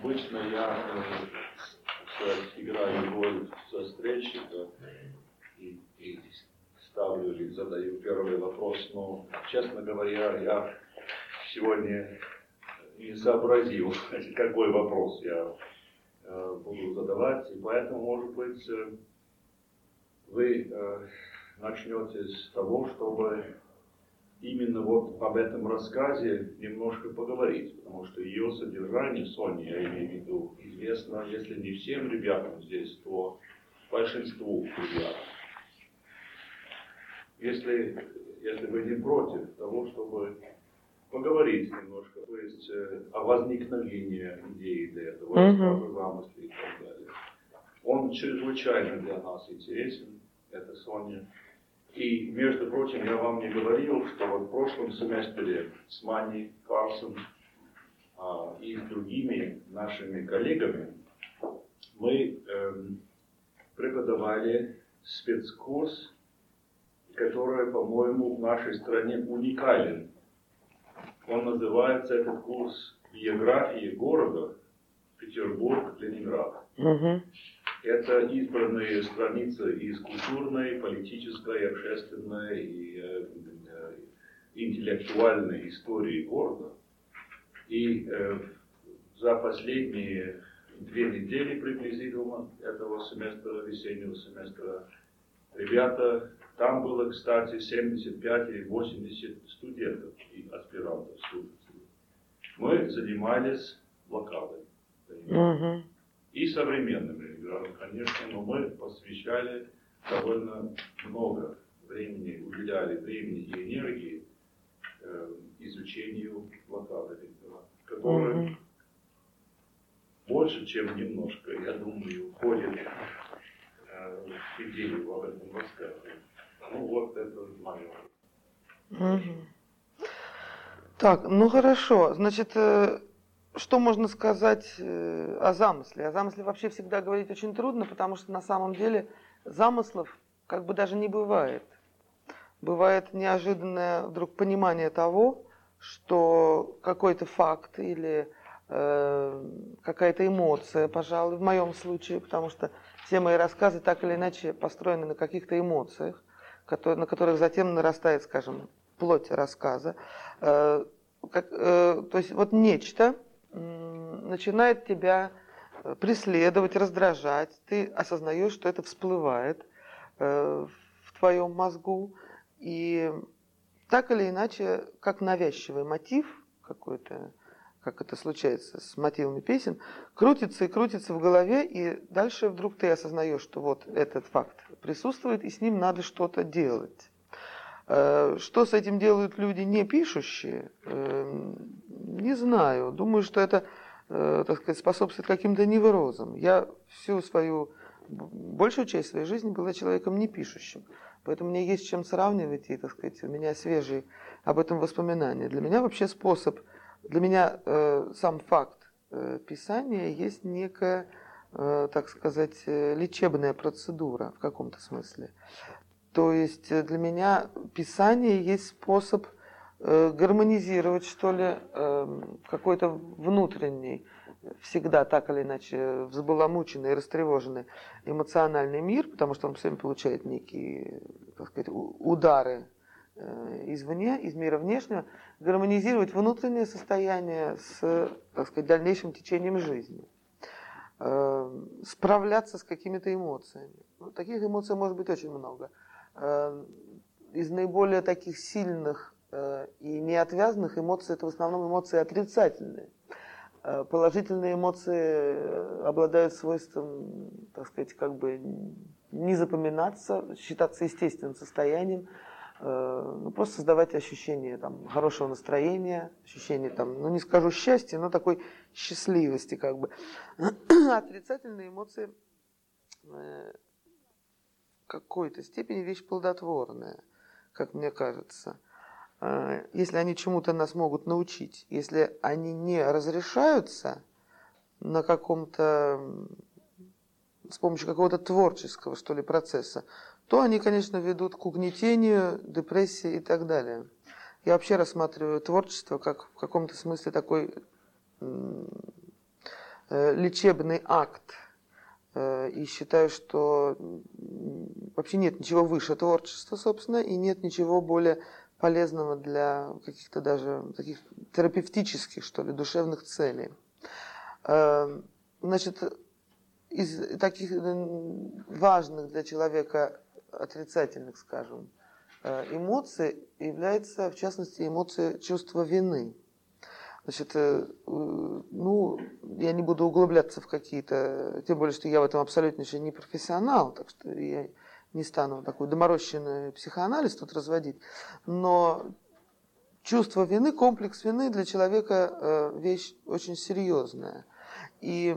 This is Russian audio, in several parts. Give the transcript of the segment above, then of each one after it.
Обычно я э, играю роль застрельщика и, и ставлю или задаю первый вопрос, но, честно говоря, я сегодня не сообразил, какой вопрос я э, буду задавать, и поэтому, может быть, э, вы начнете с того, чтобы именно вот об этом рассказе немножко поговорить, потому что ее содержание, Соня, я имею в виду, известно, если не всем ребятам здесь, то большинству ребят. Если, если вы не против того, чтобы поговорить немножко, то есть э, о возникновении идеи для этого, mm-hmm. замысле и так далее. Он чрезвычайно для нас интересен, это Соня. И, между прочим, я вам не говорил, что в прошлом семестре с Маней Карсон а, и с другими нашими коллегами мы эм, преподавали спецкурс, который, по-моему, в нашей стране уникален. Он называется, этот курс, «Биографии города Петербург-Ленинград». Угу. Это избранные страницы из культурной, политической, общественной и э, интеллектуальной истории города. И э, за последние две недели приблизительно этого семестра, весеннего семестра, ребята, там было, кстати, 75 или 80 студентов и аспирантов, слушателей. Мы занимались блокадой. Угу. И современными конечно, но мы посвящали довольно много времени, уделяли времени и энергии э, изучению блокады Ленинграда, который mm-hmm. больше, чем немножко, я думаю, входит э, в идею об этом рассказе. Ну вот это мое. Mm-hmm. Так, ну хорошо. Значит, э, что можно сказать э, о замысле? О замысле вообще всегда говорить очень трудно, потому что на самом деле замыслов как бы даже не бывает. Бывает неожиданное вдруг понимание того, что какой-то факт или э, какая-то эмоция, пожалуй, в моем случае, потому что все мои рассказы так или иначе построены на каких-то эмоциях, которые, на которых затем нарастает, скажем, плоть рассказа. Э, как, э, то есть вот нечто, начинает тебя э, преследовать, раздражать, ты осознаешь, что это всплывает э, в твоем мозгу, и так или иначе, как навязчивый мотив какой-то, как это случается с мотивами песен, крутится и крутится в голове, и дальше вдруг ты осознаешь, что вот этот факт присутствует, и с ним надо что-то делать. Э, что с этим делают люди, не пишущие, не знаю. Думаю, что это, э, так сказать, способствует каким-то неврозам. Я всю свою, большую часть своей жизни была человеком не пишущим. Поэтому мне есть чем сравнивать, и, так сказать, у меня свежие об этом воспоминания. Для меня вообще способ, для меня э, сам факт э, писания есть некая, э, так сказать, э, лечебная процедура в каком-то смысле. То есть э, для меня писание есть способ Э, гармонизировать, что ли, эм, какой-то внутренний, всегда так или иначе взбаламученный, растревоженный эмоциональный мир, потому что он все время получает некие, так сказать, удары э, извне, из мира внешнего, гармонизировать внутреннее состояние с, так сказать, дальнейшим течением жизни. Справляться с какими-то эмоциями. Ну, таких эмоций может быть очень много. Эм, из наиболее таких сильных Э, и неотвязанных эмоций это в основном эмоции отрицательные. Э, положительные эмоции э, обладают свойством, так сказать, как бы не запоминаться, считаться естественным состоянием, ну, просто создавать ощущение там, хорошего настроения, ощущение, там, ну не скажу счастья, но такой счастливости как бы. Отрицательные эмоции какой-то степени вещь плодотворная, как мне кажется. А, если они чему-то нас могут научить, если они не разрешаются на каком-то, с помощью какого-то творческого, что ли, процесса, то они, конечно, ведут к угнетению, депрессии и так далее. Я вообще рассматриваю творчество как в каком-то смысле такой лечебный акт. И считаю, что вообще нет ничего выше творчества, собственно, и нет ничего более полезного для каких-то даже таких терапевтических, что ли, душевных целей. Значит, из таких важных для человека отрицательных, скажем, э, эмоций является, в частности, эмоция чувства вины. Значит, э, ну, я не буду углубляться в какие-то, тем более, что я в этом абсолютно еще не профессионал, так что я не стану такой доморощенный психоанализ тут разводить, но чувство вины, комплекс вины для человека э, вещь очень серьезная. И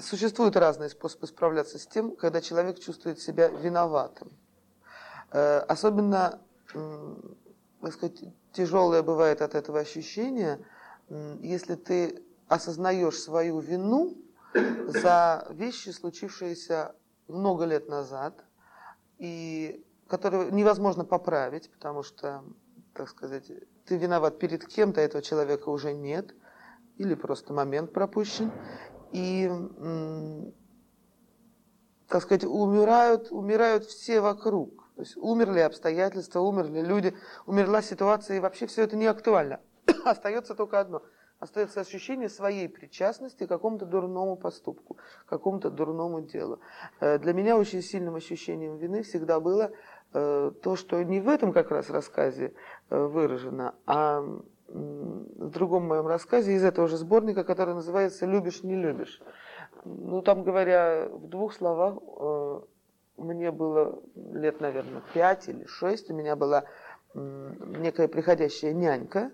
Существуют разные способы справляться с тем, когда человек чувствует себя виноватым. Э, особенно, так сказать, тяжелое бывает от этого ощущение, если ты осознаешь свою вину за вещи, случившиеся много лет назад, и которые невозможно поправить, потому что, так сказать, ты виноват перед кем-то, этого человека уже нет, или просто момент пропущен, и, так сказать, умирают, умирают все вокруг. То есть умерли обстоятельства, умерли люди, умерла ситуация, и вообще все это не актуально. Остается только одно. Остается ощущение своей причастности к какому-то дурному поступку, к какому-то дурному делу. Э, для меня очень сильным ощущением вины всегда было э, то, что не в этом как раз рассказе э, выражено, а в другом моем рассказе из этого же сборника, который называется «Любишь, не любишь». Ну, там, говоря в двух словах, мне было лет, наверное, пять или шесть, у меня была некая приходящая нянька,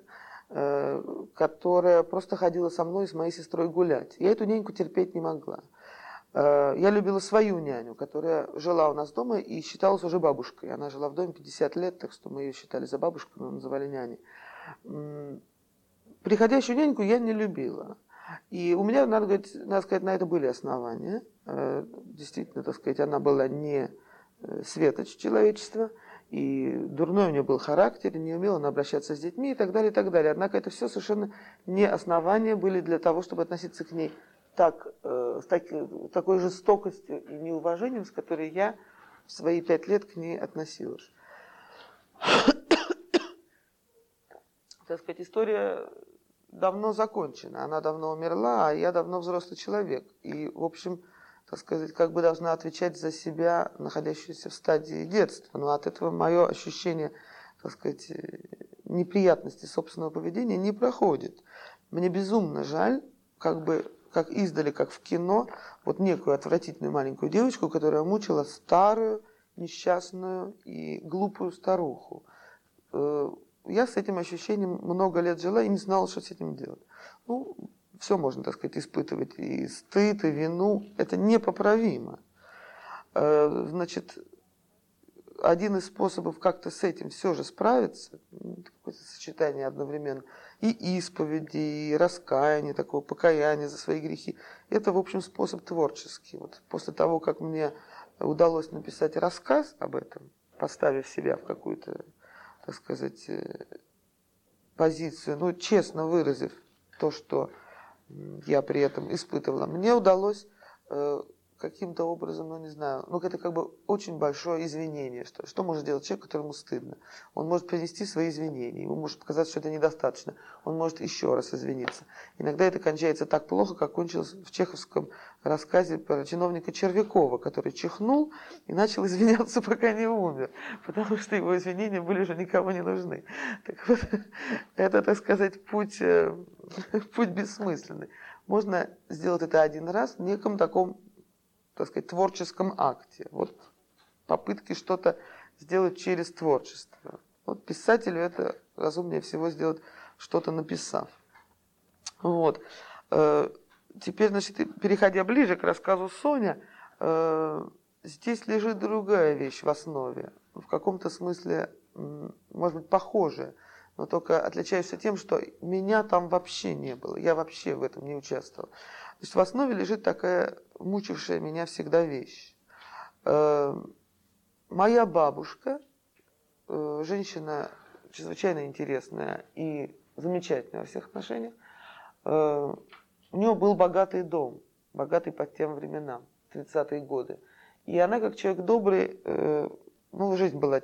э, которая просто ходила со мной и с моей сестрой гулять. Я эту няньку терпеть не могла. Э, я любила свою няню, которая жила у нас дома и считалась уже бабушкой. Она жила в доме 50 лет, так что мы ее считали за бабушку, но называли няней приходящую няньку я не любила. И у меня, надо, говорить, надо сказать, на это были основания. Э, действительно, так сказать, она была не э, светоч человечества, и дурной у нее был характер, не умела она обращаться с детьми и так далее, и так далее. Однако это все совершенно не основания были для того, чтобы относиться к ней так, э, с, так, такой жестокостью и неуважением, с которой я в свои пять лет к ней относилась так сказать, история давно закончена, она давно умерла, а я давно взрослый человек. И, в общем, так сказать, как бы должна отвечать за себя, находящуюся в стадии детства. Но от этого мое ощущение, так сказать, неприятности собственного поведения не проходит. Мне безумно жаль, как бы, как издали, как в кино, вот некую отвратительную маленькую девочку, которая мучила старую, несчастную и глупую старуху. Э, я с этим ощущением много лет жила и не знала, что с этим делать. Ну, все можно, так сказать, испытывать, и стыд, и вину. Это непоправимо. Э, значит, один из способов как-то с этим все же справиться, какое-то сочетание одновременно и исповеди, и раскаяния, такого покаяния за свои грехи, это, в общем, способ творческий. Вот после того, как мне удалось написать рассказ об этом, поставив себя в какую-то так сказать, э, позицию, ну, честно выразив то, что я при этом испытывала, мне удалось э, каким-то образом, ну не знаю, ну это как бы очень большое извинение. Что, что может делать человек, которому стыдно? Он может принести свои извинения, ему может показаться, что это недостаточно. Он может еще раз извиниться. Иногда это кончается так плохо, как кончилось в чеховском рассказе про чиновника Червякова, который чихнул и начал извиняться, пока не умер, потому что его извинения были уже никому не нужны. Так вот, это, так сказать, путь, э, путь бессмысленный. Можно сделать это один раз в неком таком так сказать, творческом акте. Вот попытки что-то сделать через творчество. Вот писателю это разумнее всего сделать, что-то написав. Вот. Э, теперь, значит, переходя ближе к рассказу Соня, э, здесь лежит другая вещь в основе. В каком-то смысле, может быть, похожая, но только отличающаяся тем, что меня там вообще не было, я вообще в этом не участвовал. То есть в основе лежит такая мучившая меня всегда вещь. Э, моя бабушка, э, женщина чрезвычайно интересная и замечательная во всех отношениях, э, у нее был богатый дом, богатый по тем временам, 30-е годы. И она, как человек добрый, ну, жизнь была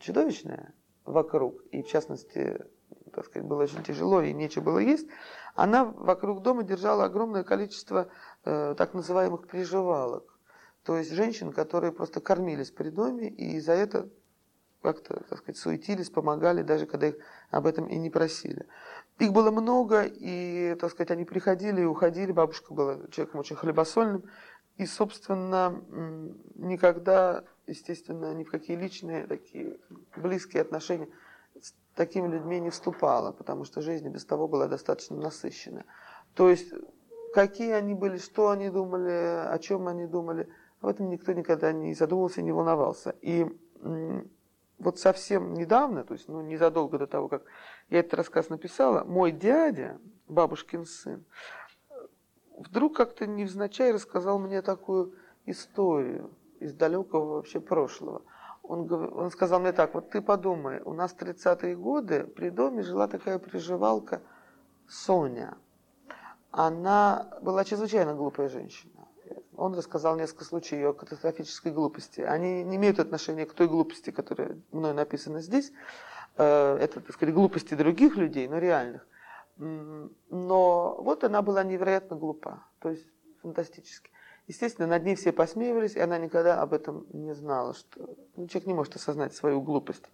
чудовищная вокруг, и в частности, так сказать, было очень тяжело и нечего было есть, она вокруг дома держала огромное количество э, так называемых приживалок. То есть женщин, которые просто кормились при доме, и за это как-то, так сказать, суетились, помогали, даже когда их об этом и не просили. Их было много, и, так сказать, они приходили и уходили. Бабушка была человеком очень хлебосольным. И, собственно, никогда, естественно, ни в какие личные такие близкие отношения такими людьми не вступала, потому что жизнь без того была достаточно насыщена. То есть, какие они были, что они думали, о чем они думали, об этом никто никогда не задумывался, не волновался. И вот совсем недавно, то есть ну, незадолго до того, как я этот рассказ написала, мой дядя, бабушкин сын, вдруг как-то невзначай рассказал мне такую историю из далекого вообще прошлого. Он, он сказал мне так, вот ты подумай, у нас 30-е годы при доме жила такая приживалка Соня. Она была чрезвычайно глупая женщина он рассказал несколько случаев ее катастрофической глупости. Они не имеют отношения к той глупости, которая мной написана здесь. Э, это, так сказать, глупости других людей, но реальных. Но вот она была невероятно глупа, то есть фантастически. Естественно, над ней все посмеивались, и она никогда об этом не знала, что ну, человек не может осознать свою глупость.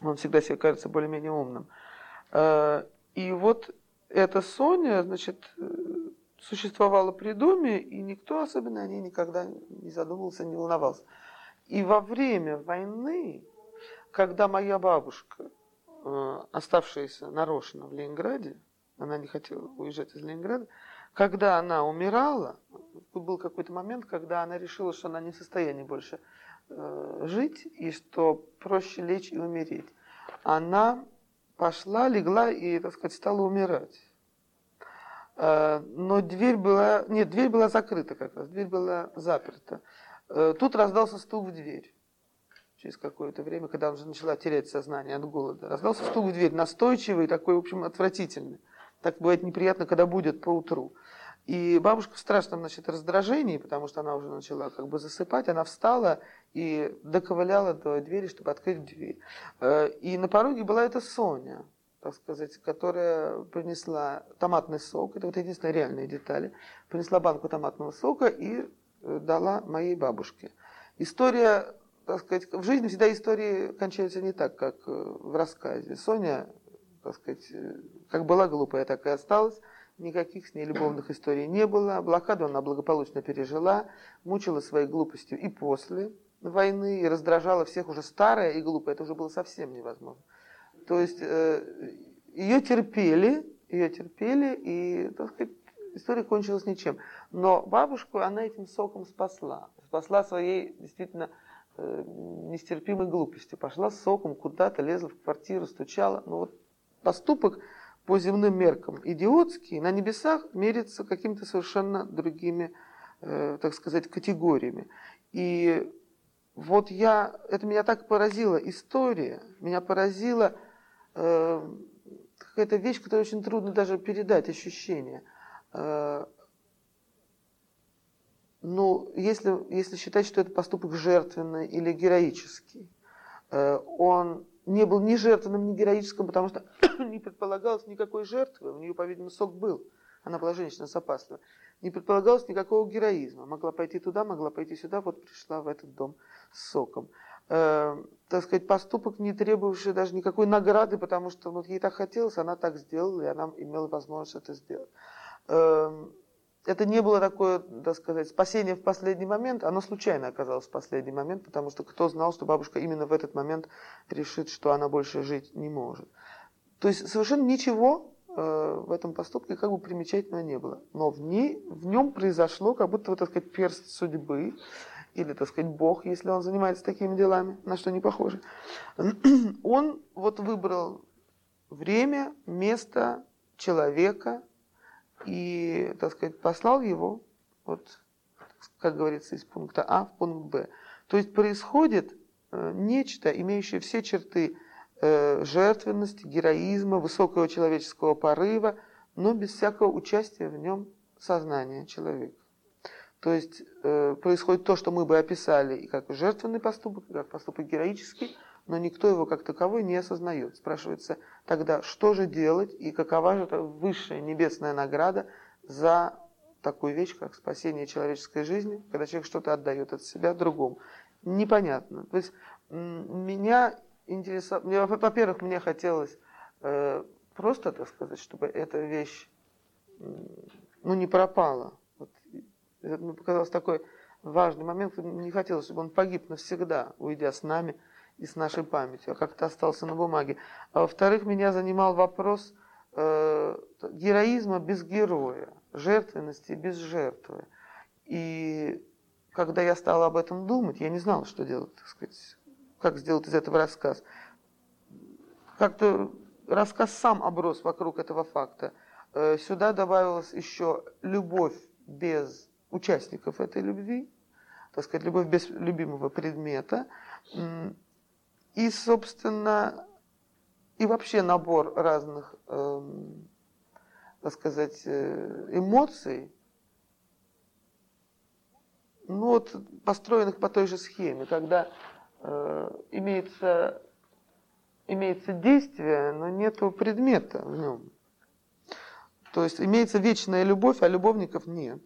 Он всегда себе кажется более-менее умным. Э, и вот эта Соня, значит, существовала при доме, и никто особенно о ней никогда не задумывался, не волновался. И во время войны, когда моя бабушка, э, оставшаяся нарочно в Ленинграде, она не хотела уезжать из Ленинграда, когда она умирала, был какой-то момент, когда она решила, что она не в состоянии больше э, жить, и что проще лечь и умереть. Она пошла, легла и, так сказать, стала умирать. Э, но дверь была, нет, дверь была закрыта как раз, дверь была заперта. Э, тут раздался стук в дверь. Через какое-то время, когда она уже начала терять сознание от голода. Раздался стук в дверь, настойчивый, такой, в общем, отвратительный. Так бывает неприятно, когда будет по утру. И бабушка в страшном значит, раздражении, потому что она уже начала как бы засыпать, она встала и доковыляла до двери, чтобы открыть дверь. Э, и на пороге была эта Соня, так сказать, которая принесла томатный сок, это вот единственные реальные детали, принесла банку томатного сока и э, дала моей бабушке. История, так сказать, в жизни всегда истории кончаются не так, как э, в рассказе. Соня, так сказать, как была глупая, так и осталась. Никаких с ней любовных историй не было. Блокаду она благополучно пережила, мучила своей глупостью и после войны, и раздражала всех уже старая и глупая. Это уже было совсем невозможно. То есть э, ее терпели, ее терпели, и, так сказать, история кончилась ничем. Но бабушку она этим соком спасла. Спасла своей действительно э, нестерпимой глупостью. Пошла с соком куда-то, лезла в квартиру, стучала. Но вот поступок по земным меркам идиотский, на небесах мерится какими-то совершенно другими, э, так сказать, категориями. И вот я, это меня так поразила история, меня поразила Э, какая-то вещь, которую очень трудно даже передать, ощущение. Э, ну, если, если считать, что это поступок жертвенный или героический, э, он не был ни жертвенным, ни героическим, потому что не предполагалось никакой жертвы. У нее, по-видимому, сок был. Она была женщина запасливая. Не предполагалось никакого героизма. Могла пойти туда, могла пойти сюда, вот пришла в этот дом с соком э, так сказать, поступок, не требовавший даже никакой награды, потому что вот ей так хотелось, она так сделала, и она имела возможность это сделать. Э, это не было такое, так сказать, спасение в последний момент, оно случайно оказалось в последний момент, потому что кто знал, что бабушка именно в этот момент решит, что она больше жить не может. То есть совершенно ничего э, в этом поступке как бы примечательного не было. Но в, ней, в нем произошло как будто, вот, так сказать, перст судьбы, или, так сказать, Бог, если он занимается такими делами, на что не похоже, он вот выбрал время, место, человека и, так сказать, послал его, вот, как говорится, из пункта А в пункт Б. То есть происходит э, нечто, имеющее все черты э, жертвенности, героизма, высокого человеческого порыва, но без всякого участия в нем сознания человека. То есть э, происходит то, что мы бы описали и как жертвенный поступок, и как поступок героический, но никто его как таковой не осознает. Спрашивается тогда, что же делать и какова же высшая небесная награда за такую вещь, как спасение человеческой жизни, когда человек что-то отдает от себя другому. Непонятно. То есть меня интересовало, во-первых, мне хотелось э, просто, так сказать, чтобы эта вещь ну, не пропала. Вот, это мне показалось такой важный момент, не хотелось, чтобы он погиб навсегда, уйдя с нами и с нашей памятью, а как-то остался на бумаге. А во-вторых, меня занимал вопрос э, героизма без героя, жертвенности без жертвы. И когда я стала об этом думать, я не знала, что делать, так сказать, как сделать из этого рассказ. Как-то рассказ сам оброс вокруг этого факта. Э, сюда добавилась еще любовь без участников этой любви, так сказать, любовь без любимого предмета. И, собственно, и вообще набор разных, эм, так сказать, э, эмоций, ну вот, построенных по той же схеме, когда э, имеется, имеется действие, но нет предмета в нем. То есть имеется вечная любовь, а любовников нет.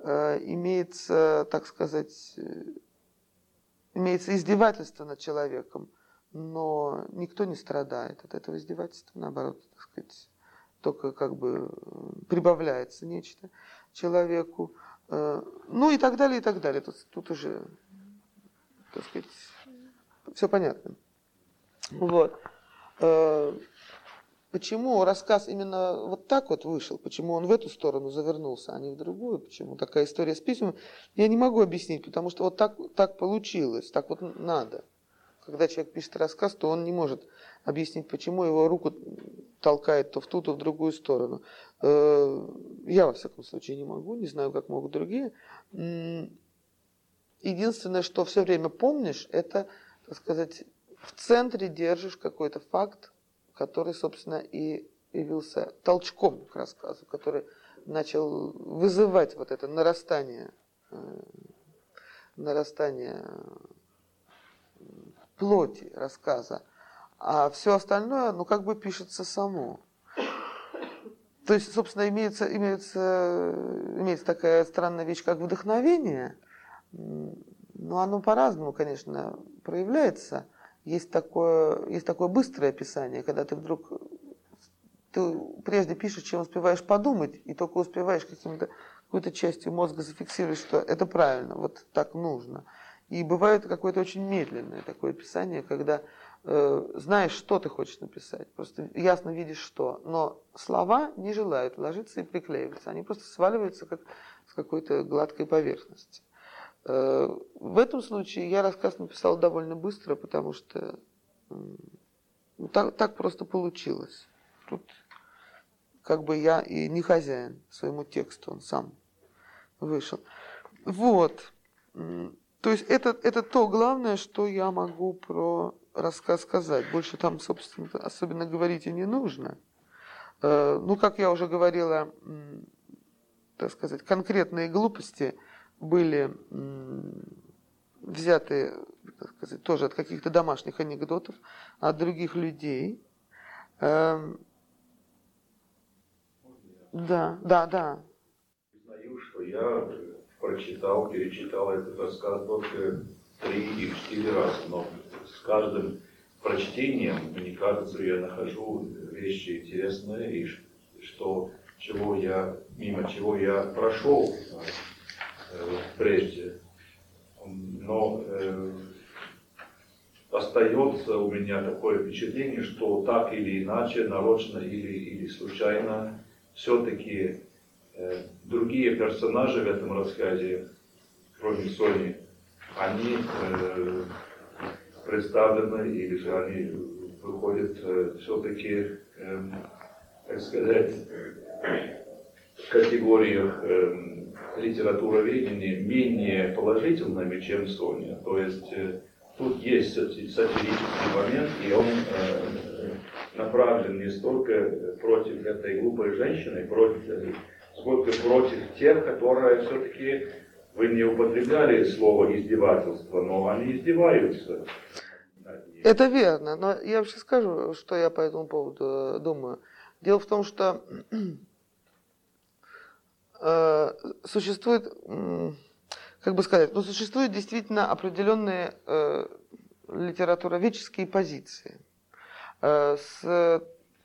Э, имеется, так сказать, имеется издевательство над человеком, но никто не страдает от этого издевательства, наоборот, так сказать, только как бы прибавляется нечто человеку. Э, ну и так далее, и так далее. Тут, тут уже, так сказать, все понятно. Вот. Почему рассказ именно вот так вот вышел, почему он в эту сторону завернулся, а не в другую, почему такая история с письмами, я не могу объяснить, потому что вот так, так получилось, так вот надо. Когда человек пишет рассказ, то он не может объяснить, почему его руку толкает то в ту, то в другую сторону. Э, я, во всяком случае, не могу, не знаю, как могут другие. Единственное, что все время помнишь, это, так сказать, в центре держишь какой-то факт, который, собственно, и явился толчком к рассказу, который начал вызывать вот это нарастание, э, нарастание плоти рассказа, а все остальное, ну, как бы пишется само. То есть, собственно, имеется, имеется, имеется такая странная вещь, как вдохновение, но оно по-разному, конечно, проявляется. Есть такое, есть такое быстрое описание, когда ты вдруг ты прежде пишешь, чем успеваешь подумать, и только успеваешь каким-то, какой-то частью мозга зафиксировать, что это правильно, вот так нужно. И бывает какое-то очень медленное такое описание, когда э, знаешь, что ты хочешь написать, просто ясно видишь что, но слова не желают ложиться и приклеиваться, они просто сваливаются как с какой-то гладкой поверхности. Э, в этом случае я рассказ написал довольно быстро, потому что э, так, так просто получилось. Тут как бы я и не хозяин своему тексту, он сам вышел. Вот. То есть это, это то главное, что я могу про рассказ сказать. Больше там, собственно, особенно говорить и не нужно. Э, ну, как я уже говорила, так сказать, конкретные глупости были взяты, так сказать, тоже от каких-то домашних анекдотов, от других людей. Эм, да, да, да. Признаю, что я прочитал, перечитал этот рассказ только три или четыре раза, но с каждым прочтением, мне кажется, я нахожу вещи интересные, и что, чего я, мимо чего я прошел прежде. Но э, остается у меня такое впечатление, что так или иначе, нарочно или, или случайно, все-таки Э, другие персонажи в этом рассказе, кроме Сони, они э, представлены или же они выходят э, все-таки, э, так сказать, категориях э, литературоведения менее положительными, чем Соня. То есть э, тут есть сатирический момент, и он э, направлен не столько против этой глупой женщины, против, сколько против тех, которые все-таки вы не употребляли слово издевательство, но они издеваются. Это верно, но я вообще скажу, что я по этому поводу э, думаю. Дело в том, что э, существует, как бы сказать, ну, существуют действительно определенные э, литературоведческие позиции э, с,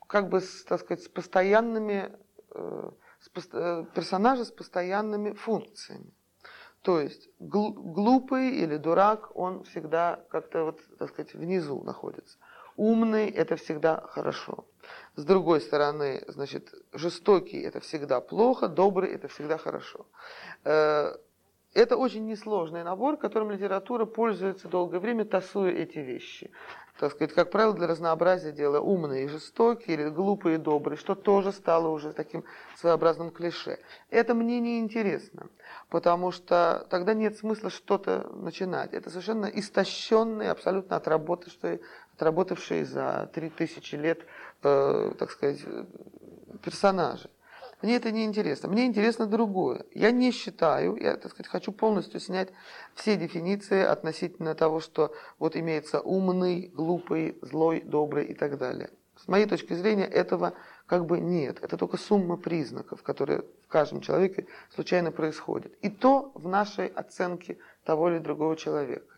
как бы, с, так сказать, с постоянными, э, с, э, персонажи с постоянными функциями. То есть глупый или дурак, он всегда как-то вот, так сказать, внизу находится. Умный – это всегда хорошо. С другой стороны, значит, жестокий – это всегда плохо, добрый – это всегда хорошо. Э, это очень несложный набор, которым литература пользуется долгое время, тасуя эти вещи так сказать, как правило, для разнообразия дела умные и жестокие, или глупые и добрые, что тоже стало уже таким своеобразным клише. Это мне не интересно, потому что тогда нет смысла что-то начинать. Это совершенно истощенные, абсолютно отработавшие, отработавшие за 3000 лет, э, так сказать, персонажи. Мне это не интересно. Мне интересно другое. Я не считаю, я, так сказать, хочу полностью снять все дефиниции относительно того, что вот имеется умный, глупый, злой, добрый и так далее. С моей точки зрения этого как бы нет. Это только сумма признаков, которые в каждом человеке случайно происходят. И то в нашей оценке того или другого человека.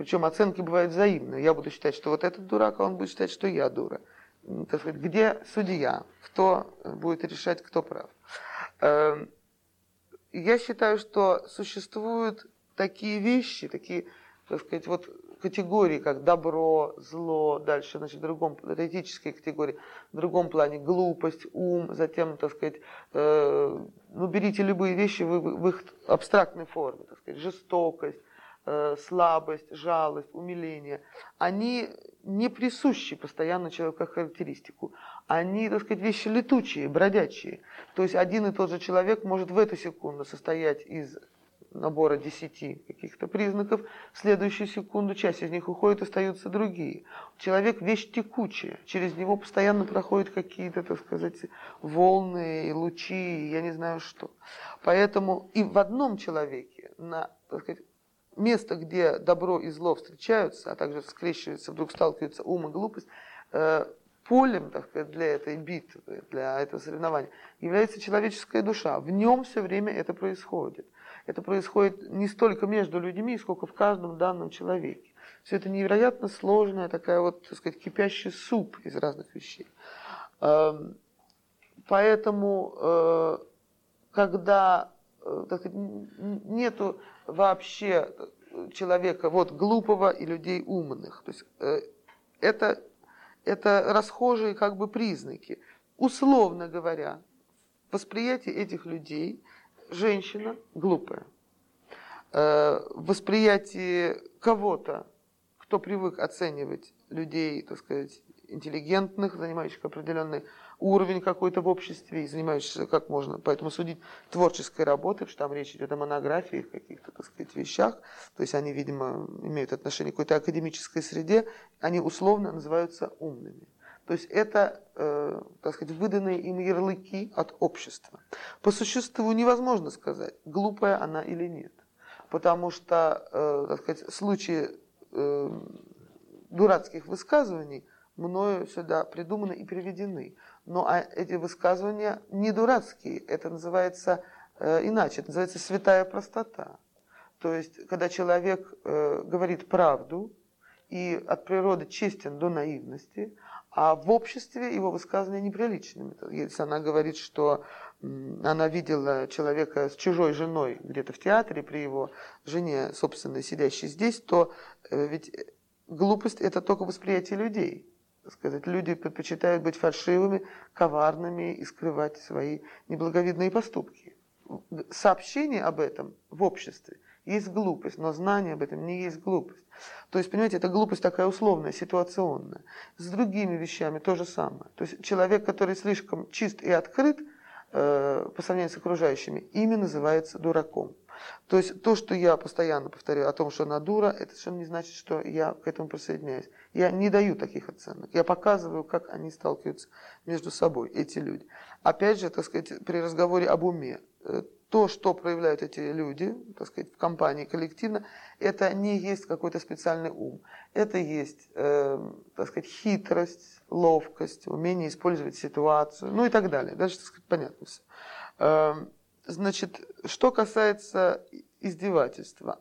Причем оценки бывают взаимные. Я буду считать, что вот этот дурак, а он будет считать, что я дура где судья, кто будет решать, кто прав. Эм, я считаю, что существуют такие вещи, такие, так сказать, вот категории, как добро, зло, дальше, значит, в другом, это этические категории, в другом плане глупость, ум, затем, так сказать, э, ну, берите любые вещи в, в их абстрактной форме, так сказать, жестокость, Э, слабость, жалость, умиление, они не присущи постоянно человеку как характеристику. Они, так сказать, вещи летучие, бродячие. То есть один и тот же человек может в эту секунду состоять из набора десяти каких-то признаков, в следующую секунду часть из них уходит, остаются другие. Человек вещь текучая, через него постоянно проходят какие-то, так сказать, волны, лучи, я не знаю что. Поэтому и в одном человеке на, так сказать, место, где добро и зло встречаются, а также скрещиваются, вдруг сталкиваются ум и глупость, э, полем так сказать, для этой битвы, для этого соревнования является человеческая душа. В нем все время это происходит. Это происходит не столько между людьми, сколько в каждом данном человеке. Все это невероятно сложная такая вот, так сказать, кипящий суп из разных вещей. Эм, поэтому, э, когда э, так сказать, нету вообще человека вот глупого и людей умных. То есть э, это, это расхожие как бы признаки. Условно говоря, восприятие этих людей женщина глупая. Э, восприятие кого-то, кто привык оценивать людей, так сказать, интеллигентных, занимающих определенный уровень какой-то в обществе и занимающихся как можно. Поэтому судить творческой работой, что там речь идет о монографиях, каких-то, так сказать, вещах, то есть они, видимо, имеют отношение к какой-то академической среде, они условно называются умными. То есть это, э, так сказать, выданные им ярлыки от общества. По существу невозможно сказать, глупая она или нет. Потому что, э, так сказать, случаи э, дурацких высказываний мною сюда придуманы и приведены. Но а эти высказывания не дурацкие, это называется э, иначе, это называется святая простота. То есть, когда человек э, говорит правду и от природы честен до наивности, а в обществе его высказывания неприличными. Если она говорит, что она видела человека с чужой женой где-то в театре при его жене, собственно, сидящей здесь, то э, ведь глупость – это только восприятие людей сказать, люди предпочитают быть фальшивыми, коварными и скрывать свои неблаговидные поступки. Сообщение об этом в обществе есть глупость, но знание об этом не есть глупость. То есть, понимаете, это глупость такая условная, ситуационная. С другими вещами то же самое. То есть человек, который слишком чист и открыт э, по сравнению с окружающими, ими называется дураком. То есть то, что я постоянно повторяю о том, что она дура, это совершенно не значит, что я к этому присоединяюсь. Я не даю таких оценок. Я показываю, как они сталкиваются между собой, эти люди. Опять же, так сказать, при разговоре об уме, э, то, что проявляют эти люди, так сказать, в компании коллективно, это не есть какой-то специальный ум. Это есть, э, так сказать, хитрость, ловкость, умение использовать ситуацию, ну и так далее. Даже, так сказать, понятно все. Значит, что касается издевательства,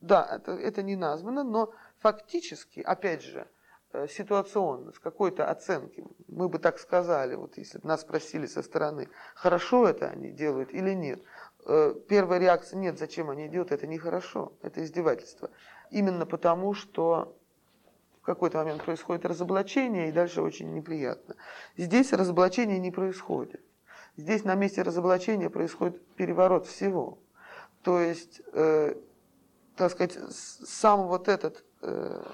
да, это, это не названо, но фактически, опять же, э, ситуационно, с какой-то оценки, мы бы так сказали, вот если бы нас спросили со стороны, хорошо это они делают или нет – Э, первая реакция, нет, зачем они делают, это нехорошо, это издевательство. Именно потому, что в какой-то момент происходит разоблачение, и дальше очень неприятно. Здесь разоблачение не происходит. Здесь на месте разоблачения происходит переворот всего. То есть, э, так сказать, сам вот этот э,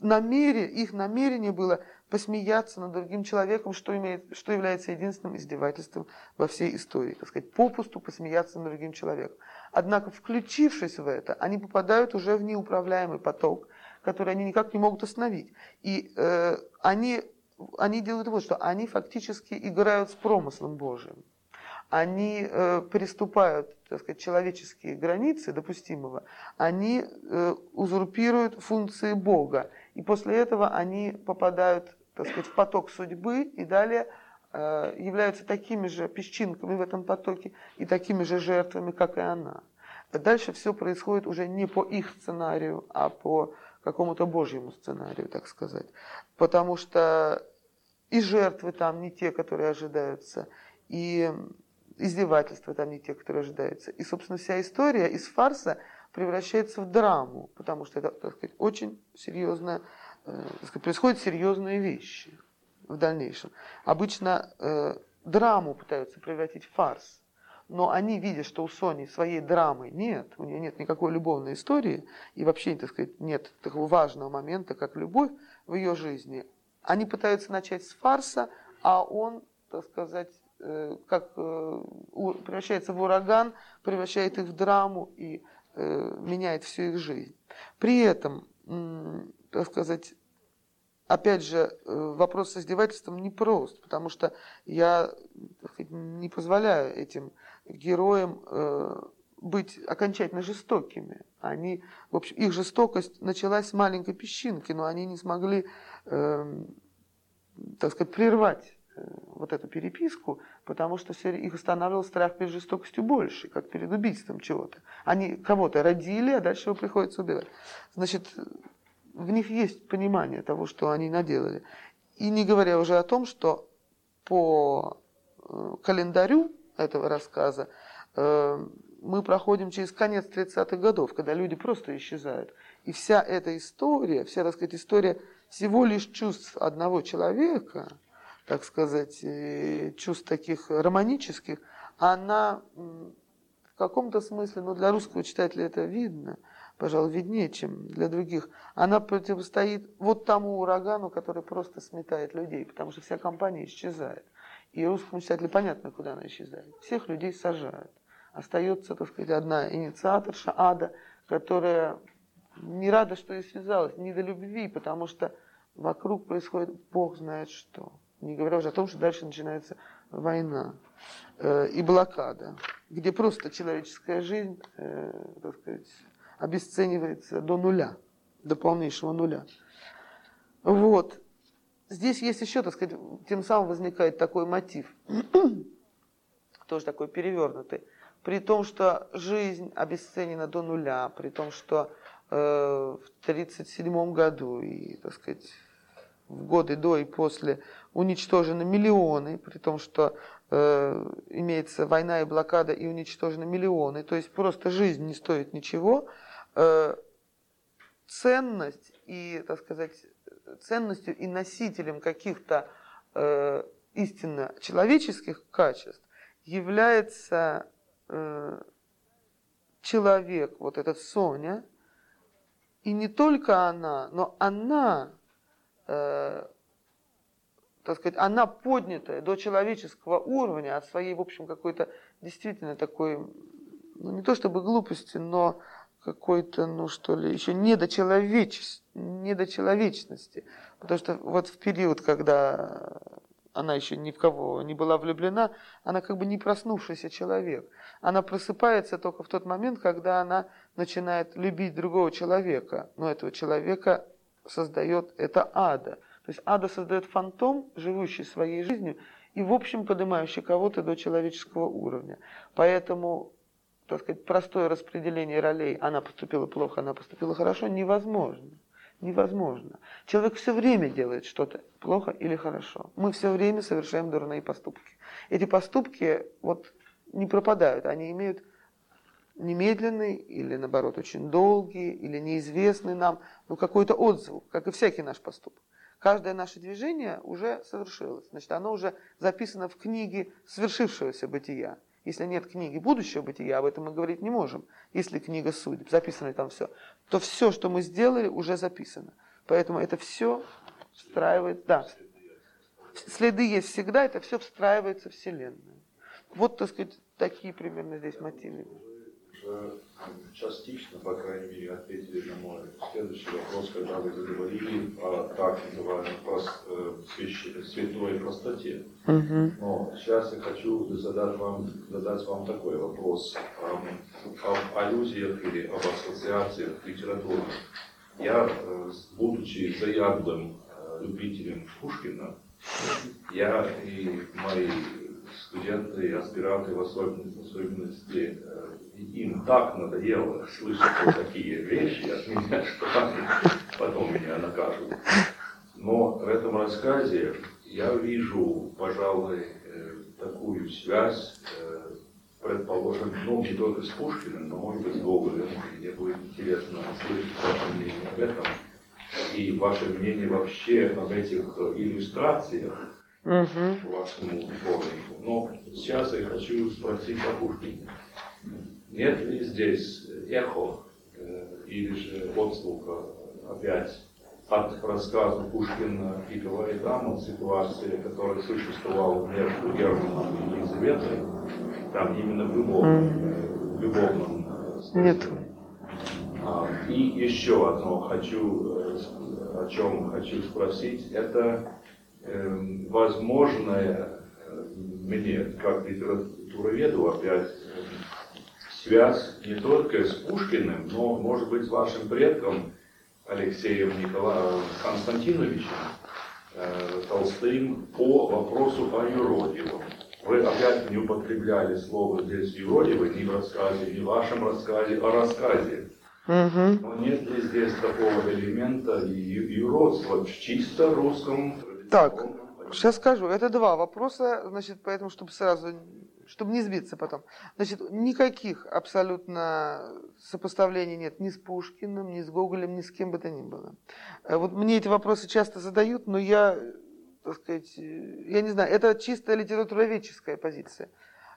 намерение, их намерение было посмеяться над другим человеком, что, имеет, что является единственным издевательством во всей истории. Так сказать, попусту посмеяться над другим человеком. Однако, включившись в это, они попадают уже в неуправляемый поток, который они никак не могут остановить. И э, они, они делают вот что, они фактически играют с промыслом Божиим. Они э, приступают так сказать, человеческие границы допустимого, они э, узурпируют функции Бога. И после этого они попадают так сказать, в поток судьбы и далее э, являются такими же песчинками в этом потоке и такими же жертвами, как и она. Дальше все происходит уже не по их сценарию, а по какому-то божьему сценарию, так сказать. Потому что и жертвы там не те, которые ожидаются, и издевательства там не те, которые ожидаются. И, собственно, вся история из фарса превращается в драму, потому что это, так сказать, очень серьезная, э, сказать, происходят серьезные вещи в дальнейшем. Обычно э, драму пытаются превратить в фарс, но они видят, что у Сони своей драмы нет, у нее нет никакой любовной истории, и вообще, так сказать, нет такого важного момента, как любовь в ее жизни. Они пытаются начать с фарса, а он, так сказать, Э, как э, превращается в ураган, превращает их в драму и э, меняет всю их жизнь. При этом, так сказать, опять же, вопрос с издевательством непрост, потому что я сказать, не позволяю этим героям быть окончательно жестокими. Они, в общем, их жестокость началась с маленькой песчинки, но они не смогли, э, так сказать, прервать Э, вот эту переписку, потому что их останавливал страх перед жестокостью больше, как перед убийством чего-то. Они кого-то родили, а дальше его приходится убивать. Значит, в них есть понимание того, что они наделали. И не говоря уже о том, что по э, календарю этого рассказа э, мы проходим через конец 30-х годов, когда люди просто исчезают. И вся эта история, вся, так сказать, история всего лишь чувств одного человека – так сказать, э, чувств таких романических, она в каком-то смысле, ну для русского читателя это видно, пожалуй, виднее, чем для других, она противостоит вот тому урагану, который просто сметает людей, потому что вся компания исчезает. И русскому читателю понятно, куда она исчезает. Всех людей сажают. Остается, так сказать, одна инициаторша ада, которая не рада, что и связалась, не до любви, потому что вокруг происходит Бог знает что. Не говоря уже о том, что дальше начинается война э, и блокада, где просто человеческая жизнь, э, так сказать, обесценивается до нуля, до полнейшего нуля. Вот. Здесь есть еще, так сказать, тем самым возникает такой мотив, тоже такой перевернутый. При том, что жизнь обесценена до нуля, при том, что э, в 1937 году и, так сказать, в годы до и после уничтожены миллионы, при том, что э, имеется война и блокада и уничтожены миллионы, то есть просто жизнь не стоит ничего, э, ценность и, так сказать, ценностью и носителем каких-то э, истинно человеческих качеств является э, человек, вот этот Соня, и не только она, но она э, так сказать, она поднятая до человеческого уровня от своей, в общем, какой-то действительно такой ну не то чтобы глупости, но какой-то, ну что ли, еще недочеловеч... недочеловечности. Потому что вот в период, когда она еще ни в кого не была влюблена, она как бы не проснувшийся человек. Она просыпается только в тот момент, когда она начинает любить другого человека. Но этого человека создает это ада. То есть ада создает фантом, живущий своей жизнью, и в общем поднимающий кого-то до человеческого уровня. Поэтому, так сказать, простое распределение ролей, она поступила плохо, она поступила хорошо, невозможно невозможно. Человек все время делает что-то плохо или хорошо. Мы все время совершаем дурные поступки. Эти поступки вот не пропадают, они имеют немедленный или наоборот очень долгий или неизвестный нам, ну какой-то отзыв, как и всякий наш поступок. Каждое наше движение уже совершилось, значит оно уже записано в книге свершившегося бытия. Если нет книги будущего бытия, об этом мы говорить не можем. Если книга судеб, записано там все, то все, что мы сделали, уже записано. Поэтому это все встраивает, да. Следы есть всегда, это все встраивается в Вселенную. Вот, так сказать, такие примерно здесь мотивы уже частично, по крайней мере, ответили на мой следующий вопрос, когда вы заговорили о так называемой прост, э, святой простоте. Угу. Но сейчас я хочу задать вам, задать вам такой вопрос об, об аллюзиях или об ассоциациях литературы. Я, э, будучи заядлым э, любителем Пушкина, я и мои студенты и аспиранты в особенности, в особенности им так надоело слышать вот такие вещи от меня, что они потом меня накажут. Но в этом рассказе я вижу, пожалуй, э, такую связь, э, предположим, ну, не только с Пушкиным, но, может быть, с Гоголем. Мне будет интересно услышать ваше мнение об этом и ваше мнение вообще об этих иллюстрациях угу. вашему сборнику. Но сейчас я хочу спросить о Пушкине. Нет ли здесь эхо э, или же отзвука опять от рассказа Пушкина и говорит там о ситуации, которая существовала между Германом и Елизаветой, там именно в любовном, mm. любовном э, Нет. А, и еще одно хочу, э, о чем хочу спросить, это э, возможное мне, как литературоведу, опять связь не только с Пушкиным, но, может быть, с вашим предком Алексеем Николаевым Константиновичем э, Толстым по вопросу о юродивом. Вы опять не употребляли слово здесь юродивый ни в рассказе, ни в вашем рассказе, о рассказе. Угу. Но нет ли здесь такого элемента юродства в чисто русском Так, сейчас скажу. Это два вопроса, значит, поэтому, чтобы сразу чтобы не сбиться потом. Значит, никаких абсолютно сопоставлений нет ни с Пушкиным, ни с Гоголем, ни с кем бы то ни было. Э, вот мне эти вопросы часто задают, но я, так сказать, э, я не знаю, это чисто литературоведческая позиция.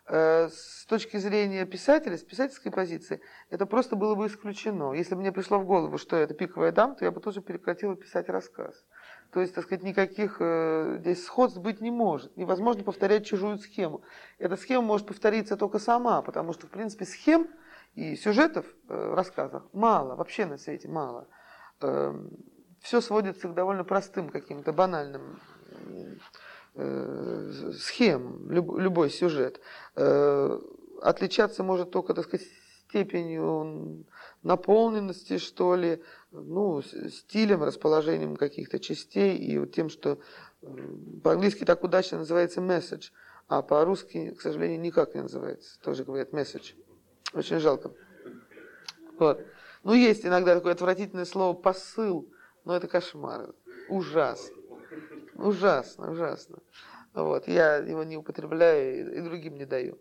Э, с точки зрения писателя, с писательской позиции, это просто было бы исключено. Если бы мне пришло в голову, что это пиковая дам, то я бы тоже прекратила писать рассказ. То есть, так сказать, никаких э, здесь сходств быть не может. Невозможно повторять чужую схему. Эта схема может повториться только сама, потому что, в принципе, схем и сюжетов э, рассказах мало, вообще на свете мало. Э, эм, все сводится к довольно простым каким-то банальным э, схем, люб, любой сюжет. Э, отличаться может только, так сказать, степенью наполненности, что ли, ну, стилем, расположением каких-то частей и вот тем, что по-английски так удачно называется message, а по-русски, к сожалению, никак не называется. Тоже говорят message. Очень жалко. Вот. Ну, есть иногда такое отвратительное слово посыл, но это кошмар. Ужасно. Ужасно, ужасно. Вот. Я его не употребляю и другим не даю.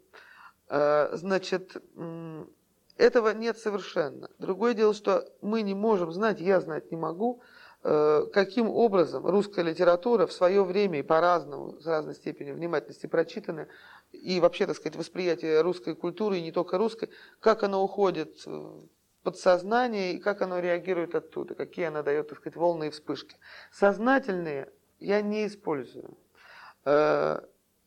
А, значит, этого нет совершенно. Другое дело, что мы не можем знать, я знать не могу, э, каким образом русская литература в свое время и по-разному, с разной степенью внимательности прочитана, и вообще, так сказать, восприятие русской культуры, и не только русской, как оно уходит в подсознание и как оно реагирует оттуда, какие она дает, так сказать, волны и вспышки. Сознательные я не использую.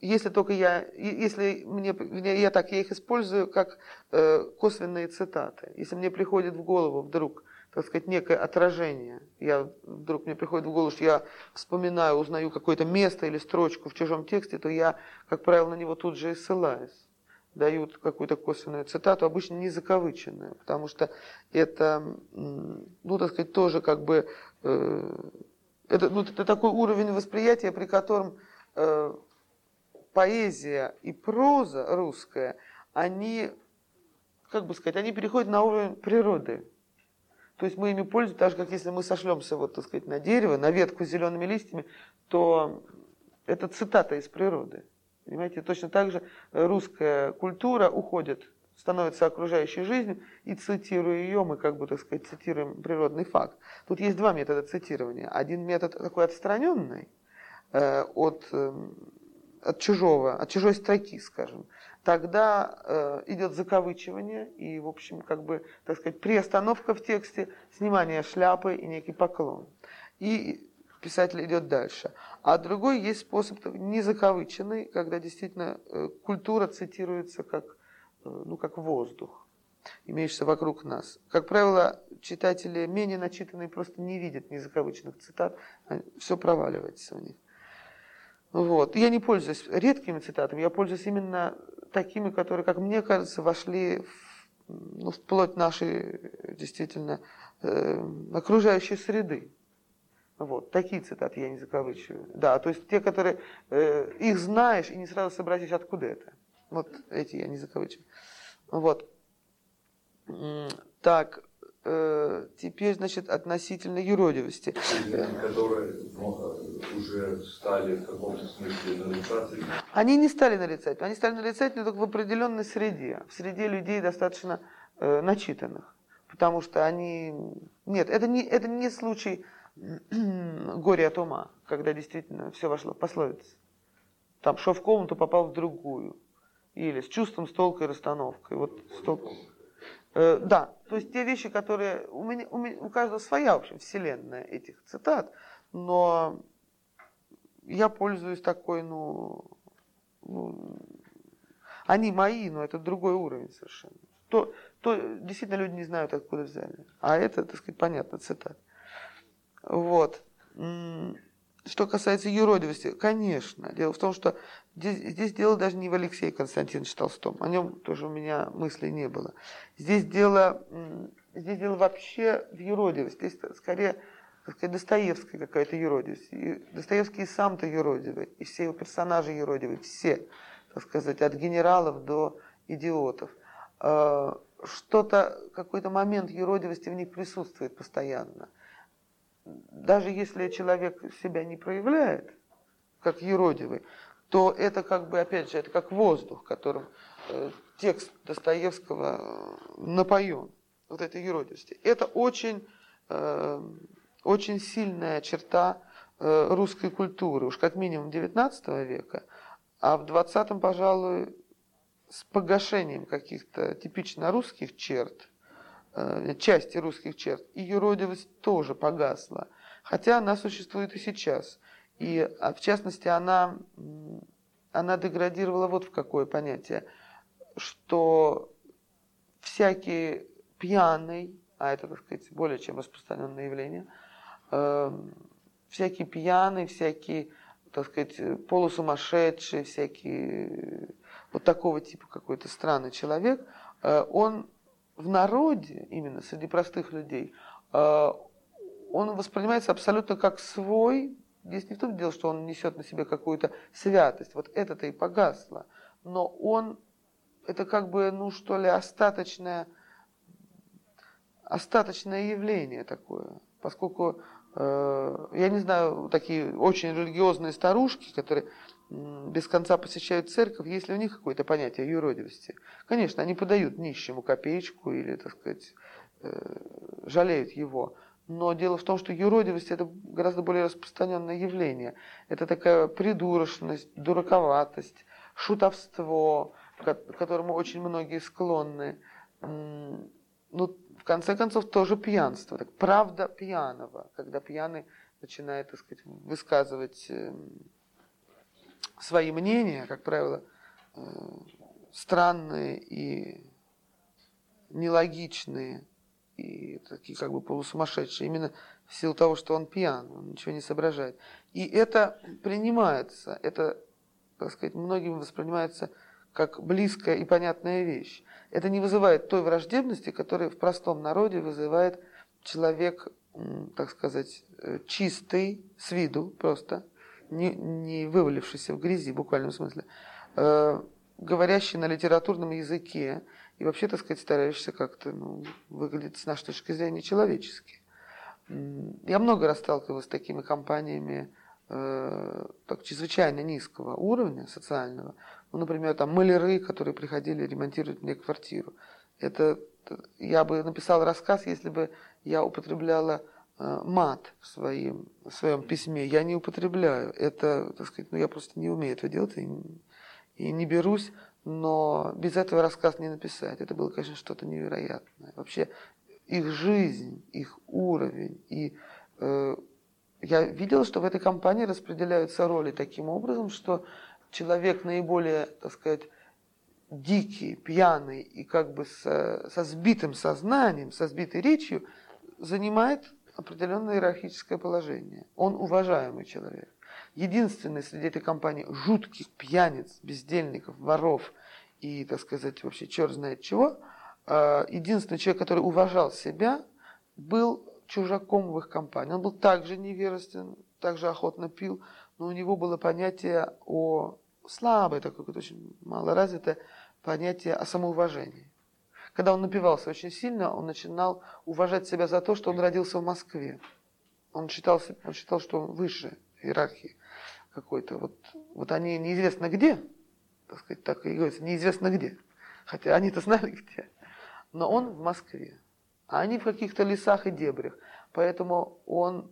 Если только я, если мне, я так, я их использую как э, косвенные цитаты. Если мне приходит в голову вдруг, так сказать, некое отражение, я, вдруг мне приходит в голову, что я вспоминаю, узнаю какое-то место или строчку в чужом тексте, то я, как правило, на него тут же и ссылаюсь. Дают какую-то косвенную цитату, обычно не закавыченную, потому что это, ну, так сказать, тоже как бы, э, это, ну, это такой уровень восприятия, при котором э, поэзия и проза русская, они, как бы сказать, они переходят на уровень природы. То есть мы ими пользуемся, так же, как если мы сошлемся вот, так сказать, на дерево, на ветку с зелеными листьями, то это цитата из природы. Понимаете, точно так же русская культура уходит, становится окружающей жизнью, и цитируя ее, мы как бы, так сказать, цитируем природный факт. Тут есть два метода цитирования. Один метод такой отстраненный э, от э, от чужого, от чужой строки, скажем, тогда э, идет закавычивание и, в общем, как бы, так сказать, приостановка в тексте, снимание шляпы и некий поклон. И писатель идет дальше. А другой есть способ не закавыченный, когда действительно э, культура цитируется как, э, ну, как воздух, имеющийся вокруг нас. Как правило, читатели менее начитанные просто не видят незакавыченных цитат, а все проваливается у них. Вот. Я не пользуюсь редкими цитатами, я пользуюсь именно такими, которые, как мне кажется, вошли в, ну, вплоть нашей действительно э, окружающей среды. Вот, такие цитаты я не закавычиваю. Да, то есть те, которые э, их знаешь и не сразу сообразишь, откуда это. Вот эти я не закавычиваю. Вот. Так, теперь, значит, относительно юродивости. Которые уже стали в каком-то смысле нарицательными? Они не стали нарицать, они стали нарицательными только в определенной среде, в среде людей достаточно э, начитанных. Потому что они... Нет, это не, это не случай горе от ума, когда действительно все вошло в пословицу. Там шел в комнату, попал в другую. Или с чувством, с толкой, расстановкой. Вот столько. Э, да, то есть те вещи, которые у меня, у меня, у каждого своя, в общем, вселенная этих цитат, но я пользуюсь такой, ну, ну, они мои, но это другой уровень совершенно. То, то действительно люди не знают, откуда взяли. А это, так сказать, понятно, цитат. Вот. Что касается юродивости, конечно. Дело в том, что здесь, здесь дело даже не в Алексее Константиновиче Толстом. О нем тоже у меня мыслей не было. Здесь дело, здесь дело вообще в юродивости. Здесь скорее так сказать, Достоевская какая-то юродивость. И Достоевский сам-то юродивый, и все его персонажи юродивые, все, так сказать, от генералов до идиотов. А, что-то, какой-то момент юродивости в них присутствует постоянно – даже если человек себя не проявляет, как юродивый, то это как бы, опять же, это как воздух, которым э, текст Достоевского э, напоен, вот этой юродивости. Это очень, э, очень сильная черта русской культуры, уж как минимум XIX века, а в 20-м, пожалуй, с погашением каких-то типично русских черт, части русских черт, и юродивость тоже погасла. Хотя она существует и сейчас. И а, в частности она, она деградировала вот в какое понятие, что всякий пьяный, а это, так сказать, более чем распространенное явление, э, всякий пьяный, всякий, так сказать, полусумасшедший, всякий вот такого типа какой-то странный человек, э, он в народе, именно среди простых людей, э, он воспринимается абсолютно как свой. Здесь не в том дело, что он несет на себе какую-то святость. Вот это-то и погасло. Но он, это как бы, ну что ли, остаточное, остаточное явление такое. Поскольку, э, я не знаю, такие очень религиозные старушки, которые без конца посещают церковь, есть ли у них какое-то понятие юродивости? Конечно, они подают нищему копеечку или, так сказать, э, жалеют его. Но дело в том, что юродивость – это гораздо более распространенное явление. Это такая придурочность, дураковатость, шутовство, к которому очень многие склонны. Ну, в конце концов, тоже пьянство. Так, правда пьяного, когда пьяный начинает, так сказать, высказывать эм, свои мнения, как правило, э, странные и нелогичные, и такие как бы полусумасшедшие, именно в силу того, что он пьян, он ничего не соображает. И это принимается, это, так сказать, многим воспринимается как близкая и понятная вещь. Это не вызывает той враждебности, которая в простом народе вызывает человек, так сказать, э, чистый с виду просто, не, не вывалившийся в грязи в буквальном смысле, э, говорящий на литературном языке и вообще, так сказать, старающийся как-то ну, выглядеть с нашей точки зрения человечески. Я много раз сталкивался с такими компаниями э, так, чрезвычайно низкого уровня социального. Ну, например, там маляры, которые приходили ремонтировать мне квартиру. Это я бы написал рассказ, если бы я употребляла э, мат в, своим, в своем письме. Я не употребляю. Это, так сказать, ну, я просто не умею это делать и, и не берусь. Но без этого рассказ не написать. Это было, конечно, что-то невероятное. Вообще их жизнь, их уровень. И э, я видел, что в этой компании распределяются роли таким образом, что человек наиболее, так сказать, дикий, пьяный и как бы со, со сбитым сознанием, со сбитой речью, занимает определенное иерархическое положение. Он уважаемый человек. Единственный среди этой компании жутких пьяниц, бездельников, воров и, так сказать, вообще черт знает чего – а, единственный человек, который уважал себя, был чужаком в их компании. Он был также невежествен, также охотно пил, но у него было понятие о слабое, такое очень малоразвитое понятие о самоуважении. Когда он напивался очень сильно, он начинал уважать себя за то, что он родился в Москве. Он считал, он считал что он выше иерархии какой-то. Вот, вот они неизвестно где, так сказать, так и говорится, неизвестно где. Хотя они-то знали где но он в Москве, а они в каких-то лесах и дебрях. Поэтому он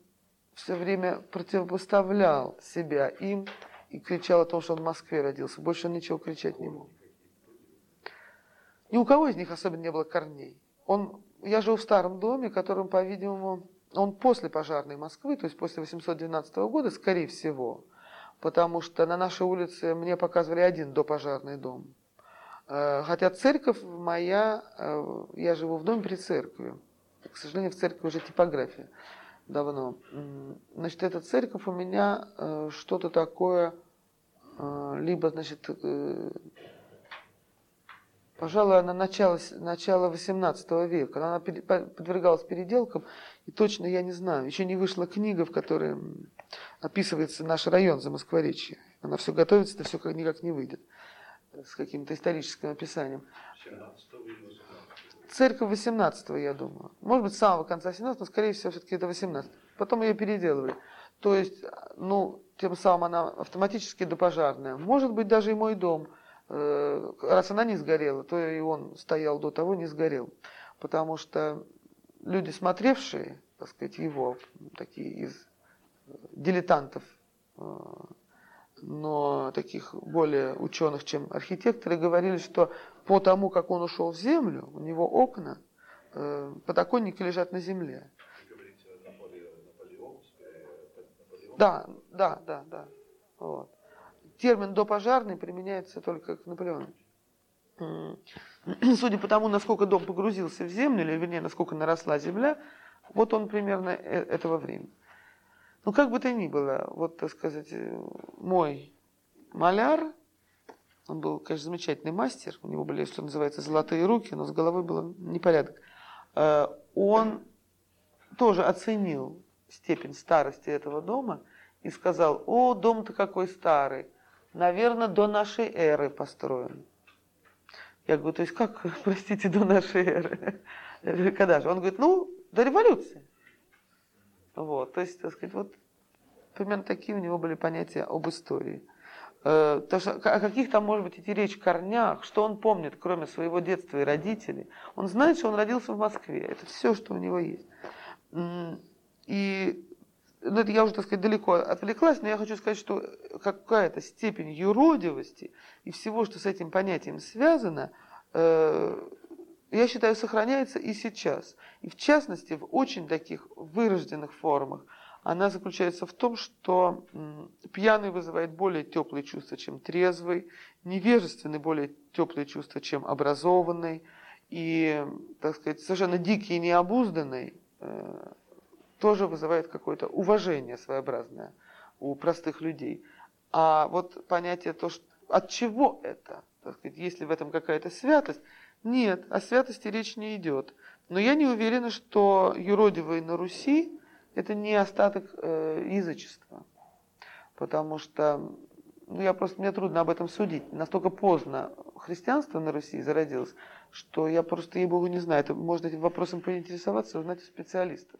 все время противопоставлял себя им и кричал о том, что он в Москве родился. Больше он ничего кричать не мог. Ни у кого из них особенно не было корней. Он, я жил в старом доме, которым, по-видимому, он после пожарной Москвы, то есть после 812 года, скорее всего, потому что на нашей улице мне показывали один допожарный дом. Э, хотя церковь моя, э, я живу в доме при церкви. К сожалению, в церкви уже типография давно. Значит, эта церковь у меня э, что-то такое, либо, значит, пожалуй, она начало, начало 18 века. Она подвергалась переделкам, и точно я не знаю. Еще не вышла книга, в которой описывается наш район за Москворечье. Она все готовится, это все никак не выйдет с каким-то историческим описанием. Церковь 18 я думаю. Может быть, с самого конца 17 но, скорее всего, все-таки это 18 Потом ее переделывали. То есть, ну, тем самым она автоматически допожарная. Может быть, даже и мой дом, раз она не сгорела, то и он стоял до того, не сгорел. Потому что люди, смотревшие, так сказать, его, такие из дилетантов э, но таких более ученых, чем архитекторы, говорили, что по тому, как он ушел в землю, у него окна, э, подоконники лежат на земле. Да, да, да, да. Вот. Термин допожарный применяется только к Наполеону. Судя по тому, насколько дом погрузился в землю, или вернее, насколько наросла земля, вот он примерно э, этого времени. Ну, как бы то ни было, вот, так сказать, мой маляр, он был, конечно, замечательный мастер, у него были, что называется, золотые руки, но с головой был непорядок. Э, он тоже оценил степень старости этого дома и сказал, о, дом-то какой старый, наверное, до нашей эры построен. Я говорю, то есть как, простите, до нашей эры? Когда же? Он говорит, ну, до революции. Вот, то есть, так сказать, вот примерно такие у него были понятия об истории. Э, то, что, о каких там, может быть, идти речь корнях, что он помнит, кроме своего детства и родителей. Он знает, что он родился в Москве. Это все, что у него есть. И ну, это я уже, так сказать, далеко отвлеклась, но я хочу сказать, что какая-то степень юродивости и всего, что с этим понятием связано, э, я считаю, сохраняется и сейчас. И в частности, в очень таких вырожденных формах. она заключается в том, что пьяный вызывает более теплые чувства, чем трезвый, невежественный более теплые чувства, чем образованный, и, так сказать, совершенно дикий и необузданный э, тоже вызывает какое-то уважение своеобразное у простых людей. А вот понятие то, что, от чего это, так сказать, есть ли в этом какая-то святость, нет, о святости речь не идет. Но я не уверена, что юродивые на Руси это не остаток э, язычества. Потому что, ну я просто, мне трудно об этом судить. Настолько поздно христианство на Руси зародилось, что я просто, ей-богу, не знаю. Это можно этим вопросом поинтересоваться, узнать у специалистов.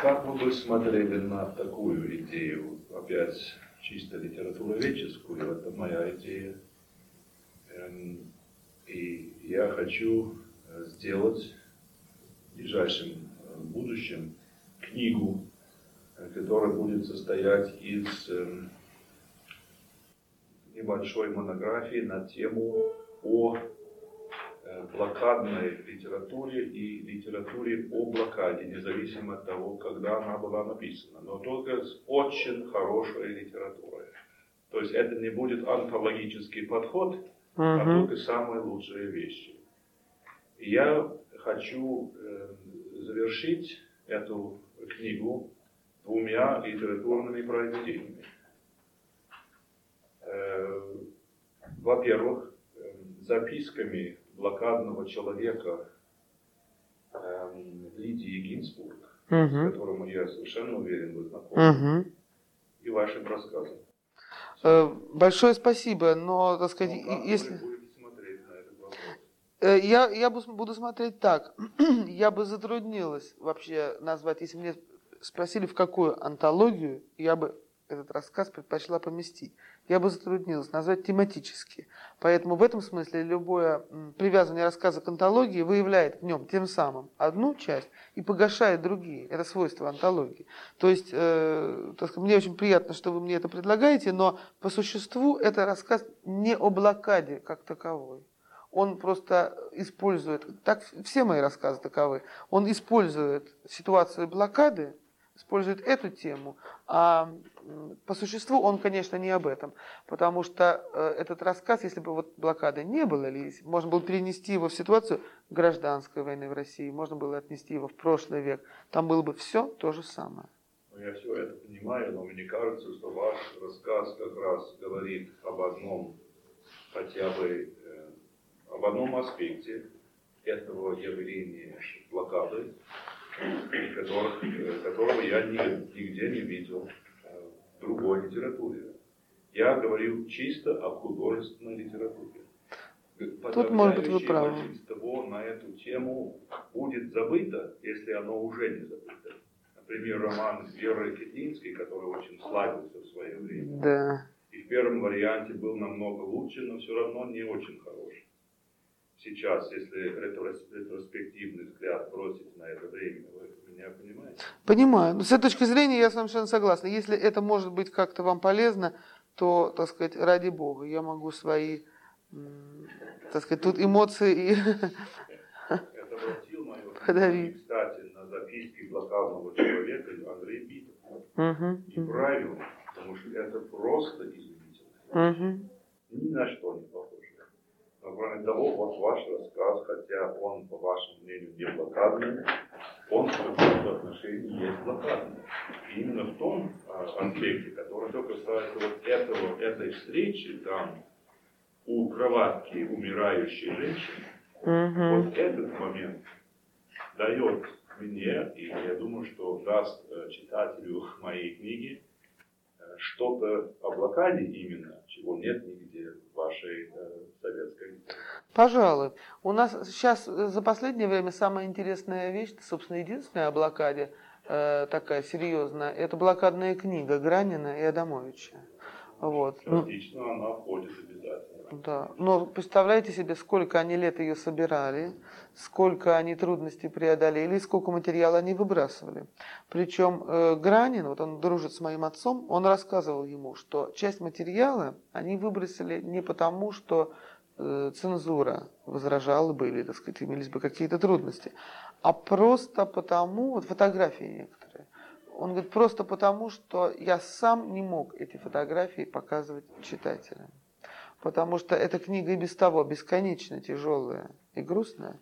Как вы бы смотрели на такую идею, опять чисто литературоведческую, это моя идея. Эм, и я хочу э, сделать в ближайшем э, будущем книгу, э, которая будет состоять из эм, небольшой монографии на тему о блокадной литературе и литературе о блокаде, независимо от того, когда она была написана, но только с очень хорошей литературой. То есть это не будет антологический подход, угу. а только самые лучшие вещи. И я хочу э, завершить эту книгу двумя литературными произведениями. Э, во-первых, э, записками блокадного человека эм, Лидии Гинзбург, угу. с которым я совершенно уверен, вы знакомы, угу. и вашим рассказом. Э, большое спасибо, но, так сказать, ну, если... Э, я, я буду смотреть так. я бы затруднилась вообще назвать, если мне спросили, в какую антологию, я бы этот рассказ предпочла поместить я бы затруднилась назвать тематически. Поэтому в этом смысле любое привязывание рассказа к антологии выявляет в нем тем самым одну часть и погашает другие. Это свойство антологии. То есть, э, сказать, мне очень приятно, что вы мне это предлагаете, но по существу это рассказ не о блокаде как таковой. Он просто использует, так все мои рассказы таковы, он использует ситуацию блокады, использует эту тему, а по существу он, конечно, не об этом, потому что э, этот рассказ, если бы вот блокады не было, или можно было перенести его в ситуацию гражданской войны в России, можно было отнести его в прошлый век, там было бы все то же самое. Ну, я все это понимаю, но мне кажется, что ваш рассказ как раз говорит об одном, хотя бы э, об одном аспекте этого явления блокады, которых, э, которого я нигде не видел э, в другой литературе. Я говорил чисто о художественной литературе. Тут, может быть, вы правы. того на эту тему будет забыто, если оно уже не забыто. Например, роман Веры Кетинской, который очень славился в свое время. Да. И в первом варианте был намного лучше, но все равно не очень хороший сейчас, если ретроспективный взгляд бросить на это время, вы меня понимаете? Понимаю. Но с этой точки зрения я совершенно согласна. Если это может быть как-то вам полезно, то, так сказать, ради Бога, я могу свои, так сказать, тут эмоции и Это обратил мое внимание, кстати, на записки блокадного человека Андрей Битов. Угу, и правильно, потому что это просто изумительно. Угу. Ни на что не похоже. Но кроме того, вот ваш рассказ, хотя он, по вашему мнению, не блокадный, он в каком-то отношении есть блокадный. И именно в том а, аспекте, который только касается вот этого, этой встречи там у кроватки умирающей женщины, угу. вот этот момент дает мне, и я думаю, что даст э, читателю моей книги, что-то о блокаде именно, чего нет нигде в вашей э, советской Пожалуй. У нас сейчас за последнее время самая интересная вещь, собственно, единственная о блокаде, э, такая серьезная, это блокадная книга Гранина и Адамовича. Вот. Частично ну, она входит обязательно. Да. Но представляете себе, сколько они лет ее собирали, сколько они трудностей преодолели, сколько материала они выбрасывали. Причем э, Гранин, вот он дружит с моим отцом, он рассказывал ему, что часть материала они выбросили не потому, что э, цензура возражала бы или, так сказать, имелись бы какие-то трудности, а просто потому, вот фотографии некоторые, он говорит, просто потому, что я сам не мог эти фотографии показывать читателям. Потому что эта книга и без того бесконечно тяжелая и грустная.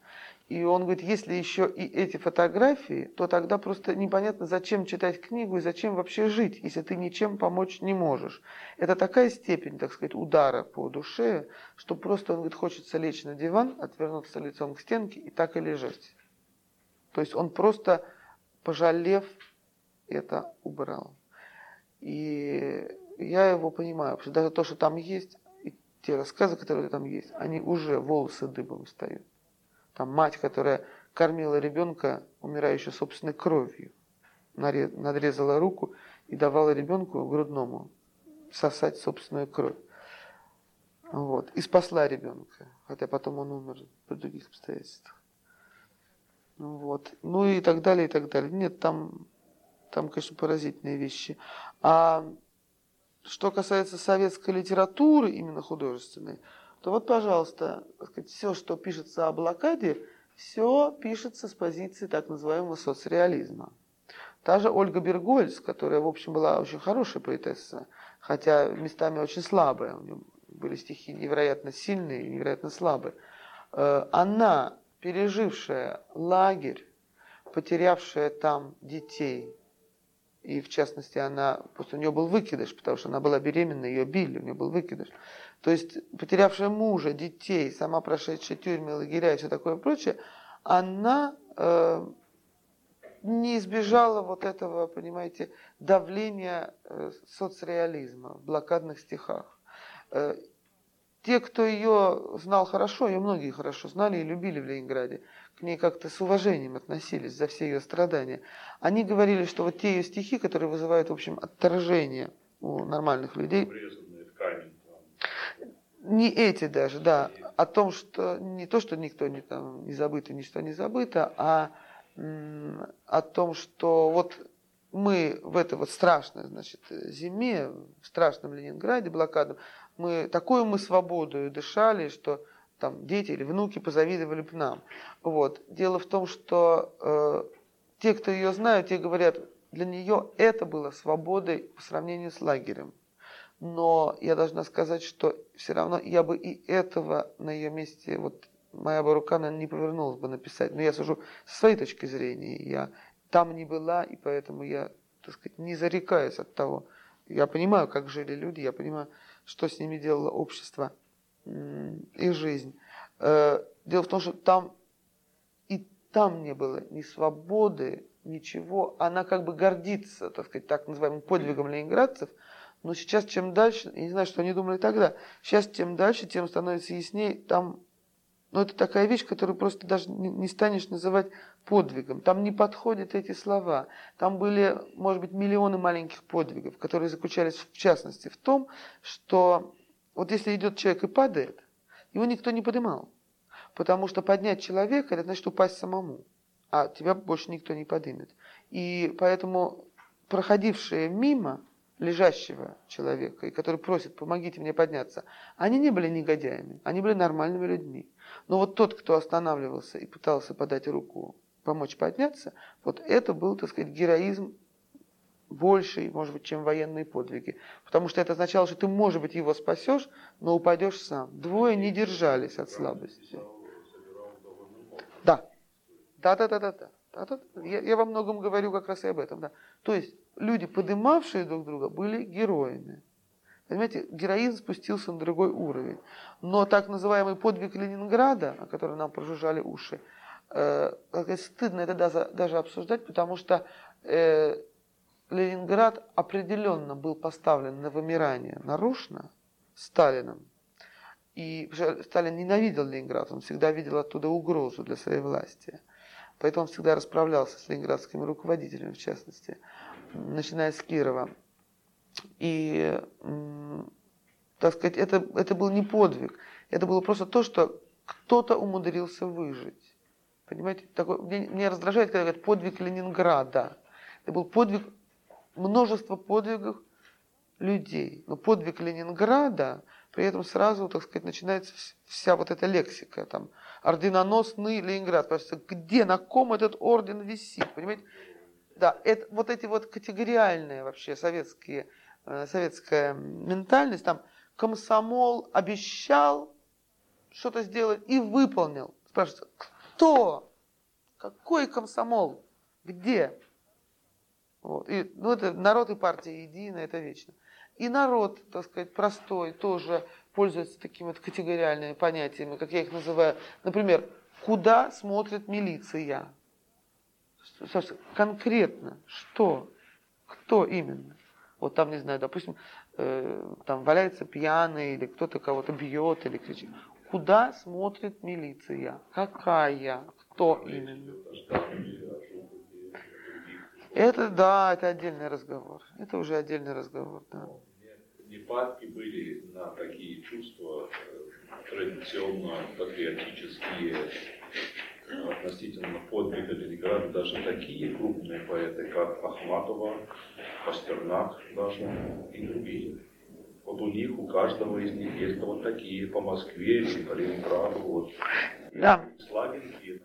И он говорит, если еще и эти фотографии, то тогда просто непонятно, зачем читать книгу и зачем вообще жить, если ты ничем помочь не можешь. Это такая степень, так сказать, удара по душе, что просто, он говорит, хочется лечь на диван, отвернуться лицом к стенке и так и лежать. То есть он просто, пожалев, это убрал. И я его понимаю, потому что даже то, что там есть, и те рассказы, которые там есть, они уже волосы дыбом встают. Там мать, которая кормила ребенка, умирающего собственной кровью, надрезала руку и давала ребенку грудному сосать собственную кровь. Вот. И спасла ребенка, хотя потом он умер при других обстоятельствах. Вот. Ну и так далее, и так далее. Нет, там, там, конечно, поразительные вещи. А что касается советской литературы, именно художественной, то вот, пожалуйста, все, что пишется о блокаде, все пишется с позиции так называемого соцреализма. Та же Ольга Бергольц, которая, в общем, была очень хорошая поэтесса, хотя местами очень слабая, у нее были стихи невероятно сильные и невероятно слабые, э, она, пережившая лагерь, потерявшая там детей, и в частности она, просто у нее был выкидыш, потому что она была беременна, ее били, у нее был выкидыш. То есть потерявшая мужа, детей, сама прошедшая тюрьмы, лагеря и все такое прочее, она э, не избежала вот этого, понимаете, давления э, соцреализма в блокадных стихах. Э, те, кто ее знал хорошо, ее многие хорошо знали и любили в Ленинграде, к ней как-то с уважением относились за все ее страдания. Они говорили, что вот те ее стихи, которые вызывают, в общем, отторжение у нормальных людей, не эти даже, да, о том, что не то, что никто не, там, не забыто, ничто не забыто, а м, о том, что вот мы в этой вот страшной, значит, зиме, в страшном Ленинграде блокадном, мы такую мы свободу дышали, что там дети или внуки позавидовали бы нам. Вот. Дело в том, что э, те, кто ее знают, те говорят, для нее это было свободой по сравнению с лагерем но я должна сказать, что все равно я бы и этого на ее месте, вот моя бы рука наверное, не повернулась бы написать. Но я сужу со своей точки зрения. Я там не была, и поэтому я, так сказать, не зарекаюсь от того. Я понимаю, как жили люди, я понимаю, что с ними делало общество и жизнь. Э, дело в том, что там и там не было ни свободы, ничего. Она как бы гордится, так сказать, так называемым подвигом ленинградцев – но сейчас чем дальше, я не знаю, что они думали тогда, сейчас тем дальше, тем становится яснее, там, ну это такая вещь, которую просто даже не станешь называть подвигом. Там не подходят эти слова. Там были, может быть, миллионы маленьких подвигов, которые заключались в частности в том, что вот если идет человек и падает, его никто не поднимал. Потому что поднять человека, это значит упасть самому. А тебя больше никто не поднимет. И поэтому проходившие мимо, лежащего человека, и который просит, помогите мне подняться, они не были негодяями, они были нормальными людьми. Но вот тот, кто останавливался и пытался подать руку, помочь подняться, вот это был, так сказать, героизм больший, может быть, чем военные подвиги. Потому что это означало, что ты, может быть, его спасешь, но упадешь сам. Двое не держались от слабости. Да. Да, да, да, да, да. Я, я во многом говорю как раз и об этом. Да. То есть люди, подымавшие друг друга, были героями. Понимаете, героизм спустился на другой уровень. Но так называемый подвиг Ленинграда, о котором нам прожужжали уши, э, стыдно это даже обсуждать, потому что э, Ленинград определенно был поставлен на вымирание нарушно Сталином. И Сталин ненавидел Ленинград, он всегда видел оттуда угрозу для своей власти. Поэтому он всегда расправлялся с ленинградскими руководителями, в частности, начиная с Кирова. И, так сказать, это, это был не подвиг, это было просто то, что кто-то умудрился выжить. Понимаете, такой, мне, мне раздражает, когда говорят подвиг Ленинграда. Это был подвиг, множество подвигов людей. Но подвиг Ленинграда, при этом сразу, так сказать, начинается вся вот эта лексика, там, орденоносный Ленинград, просто где, на ком этот орден висит, понимаете? Да, это, вот эти вот категориальные вообще советские, э, советская ментальность, там, комсомол обещал что-то сделать и выполнил. Спрашивается, кто? Какой комсомол? Где? Вот. И, ну, это народ и партия единая, это вечно. И народ, так сказать, простой, тоже пользуется такими вот категориальными понятиями, как я их называю. Например, куда смотрит милиция? Конкретно, что? Кто именно? Вот там, не знаю, допустим, э, там валяется пьяный, или кто-то кого-то бьет, или кричит. Куда смотрит милиция? Какая? Кто именно? Это да, это отдельный разговор. Это уже отдельный разговор, да. Непадки были на такие чувства э, традиционно патриотические относительно подвига Ленинграда даже такие крупные поэты, как Ахматова, Пастернак даже и другие. Вот у них, у каждого из них есть вот такие по Москве или по Ленинграду. Вот. Да. Славянские,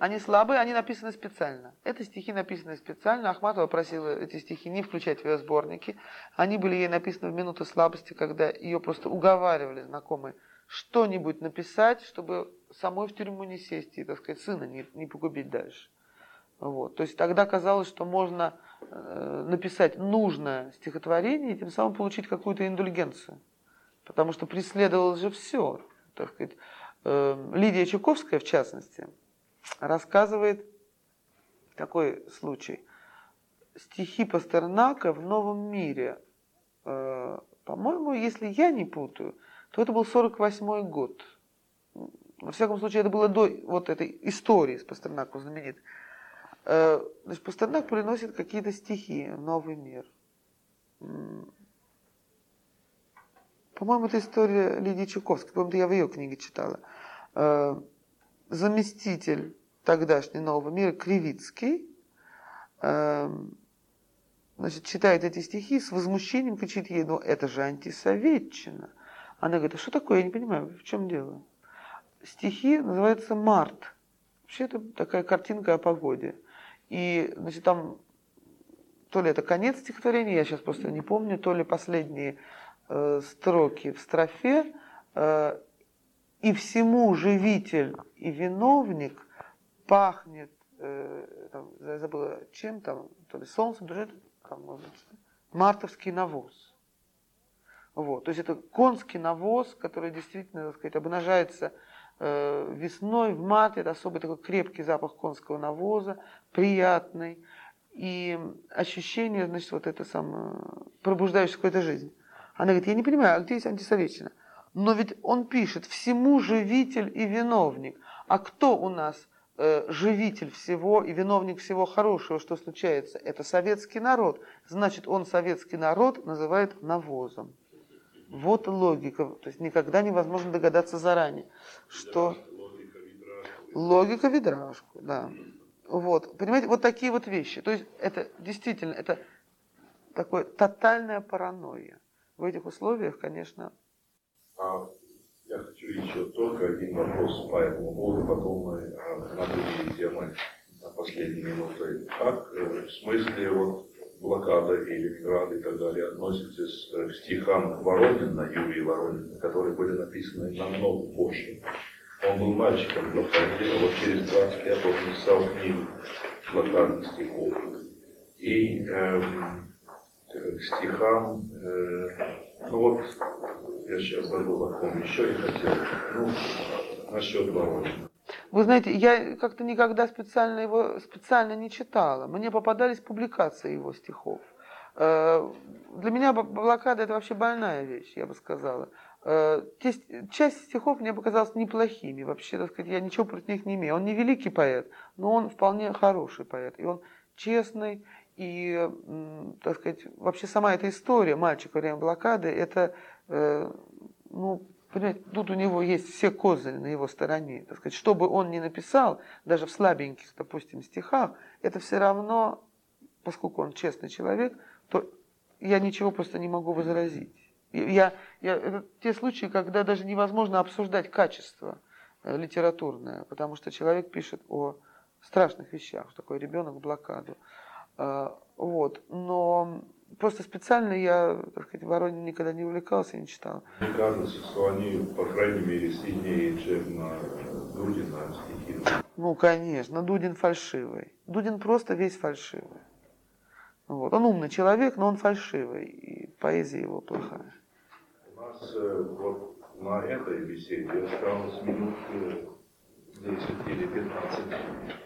они слабые, они написаны специально. Это стихи написаны специально. Ахматова просила эти стихи не включать в ее сборники. Они были ей написаны в минуты слабости, когда ее просто уговаривали знакомые что-нибудь написать, чтобы самой в тюрьму не сесть и, так сказать, сына не, не погубить дальше. Вот. То есть тогда казалось, что можно э, написать нужное стихотворение и тем самым получить какую-то индульгенцию. Потому что преследовалось же все. Так сказать. Э, Лидия Чуковская, в частности, рассказывает такой случай. Стихи Пастернака в новом мире. Э, по-моему, если я не путаю, то это был 48 год. Во всяком случае, это было до вот этой истории с Пастернаком знаменит. Э, значит, Пастернак приносит какие-то стихи в новый мир. По-моему, это история Лидии Чуковской. По-моему, я в ее книге читала. Э, заместитель тогдашний нового мира Кривицкий эм, значит, читает эти стихи с возмущением, кричит ей, ну это же антисоветчина. Она говорит, а что такое, я не понимаю, в чем дело? Стихи называются «Март». Вообще это такая картинка о погоде. И, значит, там то ли это конец стихотворения, я сейчас просто не помню, то ли последние э, строки в строфе, э, и всему живитель и виновник пахнет, э, там, я забыла, чем там, то ли солнцем, то ли там, мартовский навоз. Вот, то есть это конский навоз, который действительно, так сказать, обнажается э, весной в марте, это особый такой крепкий запах конского навоза, приятный, и ощущение, значит, вот это самое, пробуждающее какую-то жизнь. Она говорит, я не понимаю, а где есть антисоветчина? Но ведь он пишет, всему живитель и виновник. А кто у нас живитель всего и виновник всего хорошего, что случается, это советский народ. Значит, он советский народ называет навозом. Вот логика. То есть никогда невозможно догадаться заранее, что... Логика видражку, да. Вот, понимаете, вот такие вот вещи. То есть это действительно, это такое тотальная паранойя. В этих условиях, конечно, а еще только один вопрос по этому поводу, потом мы на другие темы на последние минуты. Как э, в смысле вот блокада и Ленинграда и так далее относитесь к стихам Воронина, Юрия Воронина, которые были написаны намного позже? Он был мальчиком блокаде, а вот через 20 лет он написал книгу блокадных стихов. И к стихам, э, ну вот я сейчас забыл, о ком еще и хотел. Ну, насчет Воронина. Вы знаете, я как-то никогда специально его специально не читала. Мне попадались публикации его стихов. Э, для меня блокада это вообще больная вещь, я бы сказала. Э, часть стихов мне показалась неплохими. Вообще, так сказать, я ничего против них не имею. Он не великий поэт, но он вполне хороший поэт. И он честный, и, так сказать, вообще сама эта история мальчика во время блокады, это Э, ну, понимаете, тут у него есть все козыри на его стороне. Так сказать, что бы он ни написал, даже в слабеньких, допустим, стихах, это все равно, поскольку он честный человек, то я ничего просто не могу возразить. Я, я, это те случаи, когда даже невозможно обсуждать качество э, литературное, потому что человек пишет о страшных вещах, такой ребенок в блокаду. Э, вот. Но просто специально я, так сказать, Воронин никогда не увлекался и не читал. Мне кажется, что они, по крайней мере, сильнее, чем на Дудина стихи. Ну, конечно, Дудин фальшивый. Дудин просто весь фальшивый. Вот. Он умный человек, но он фальшивый, и поэзия его плохая. У нас э, вот на этой беседе осталось минут 10 или 15.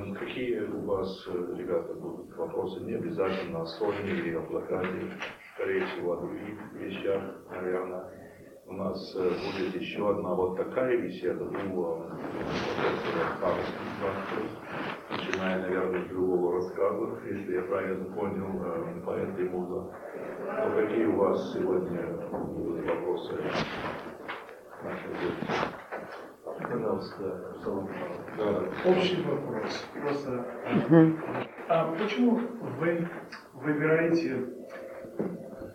Э, какие у вас, э, ребята, будут вопросы? Не обязательно о соне или о плакате, скорее всего, о других вещах, наверное. У нас будет еще одна вот такая беседа, ну, профессора начиная, наверное, с другого рассказа, если я правильно понял, э, по этой муза. Но какие у вас сегодня будут вопросы? Пожалуйста, Салон да. Общий вопрос. Просто. А почему вы выбираете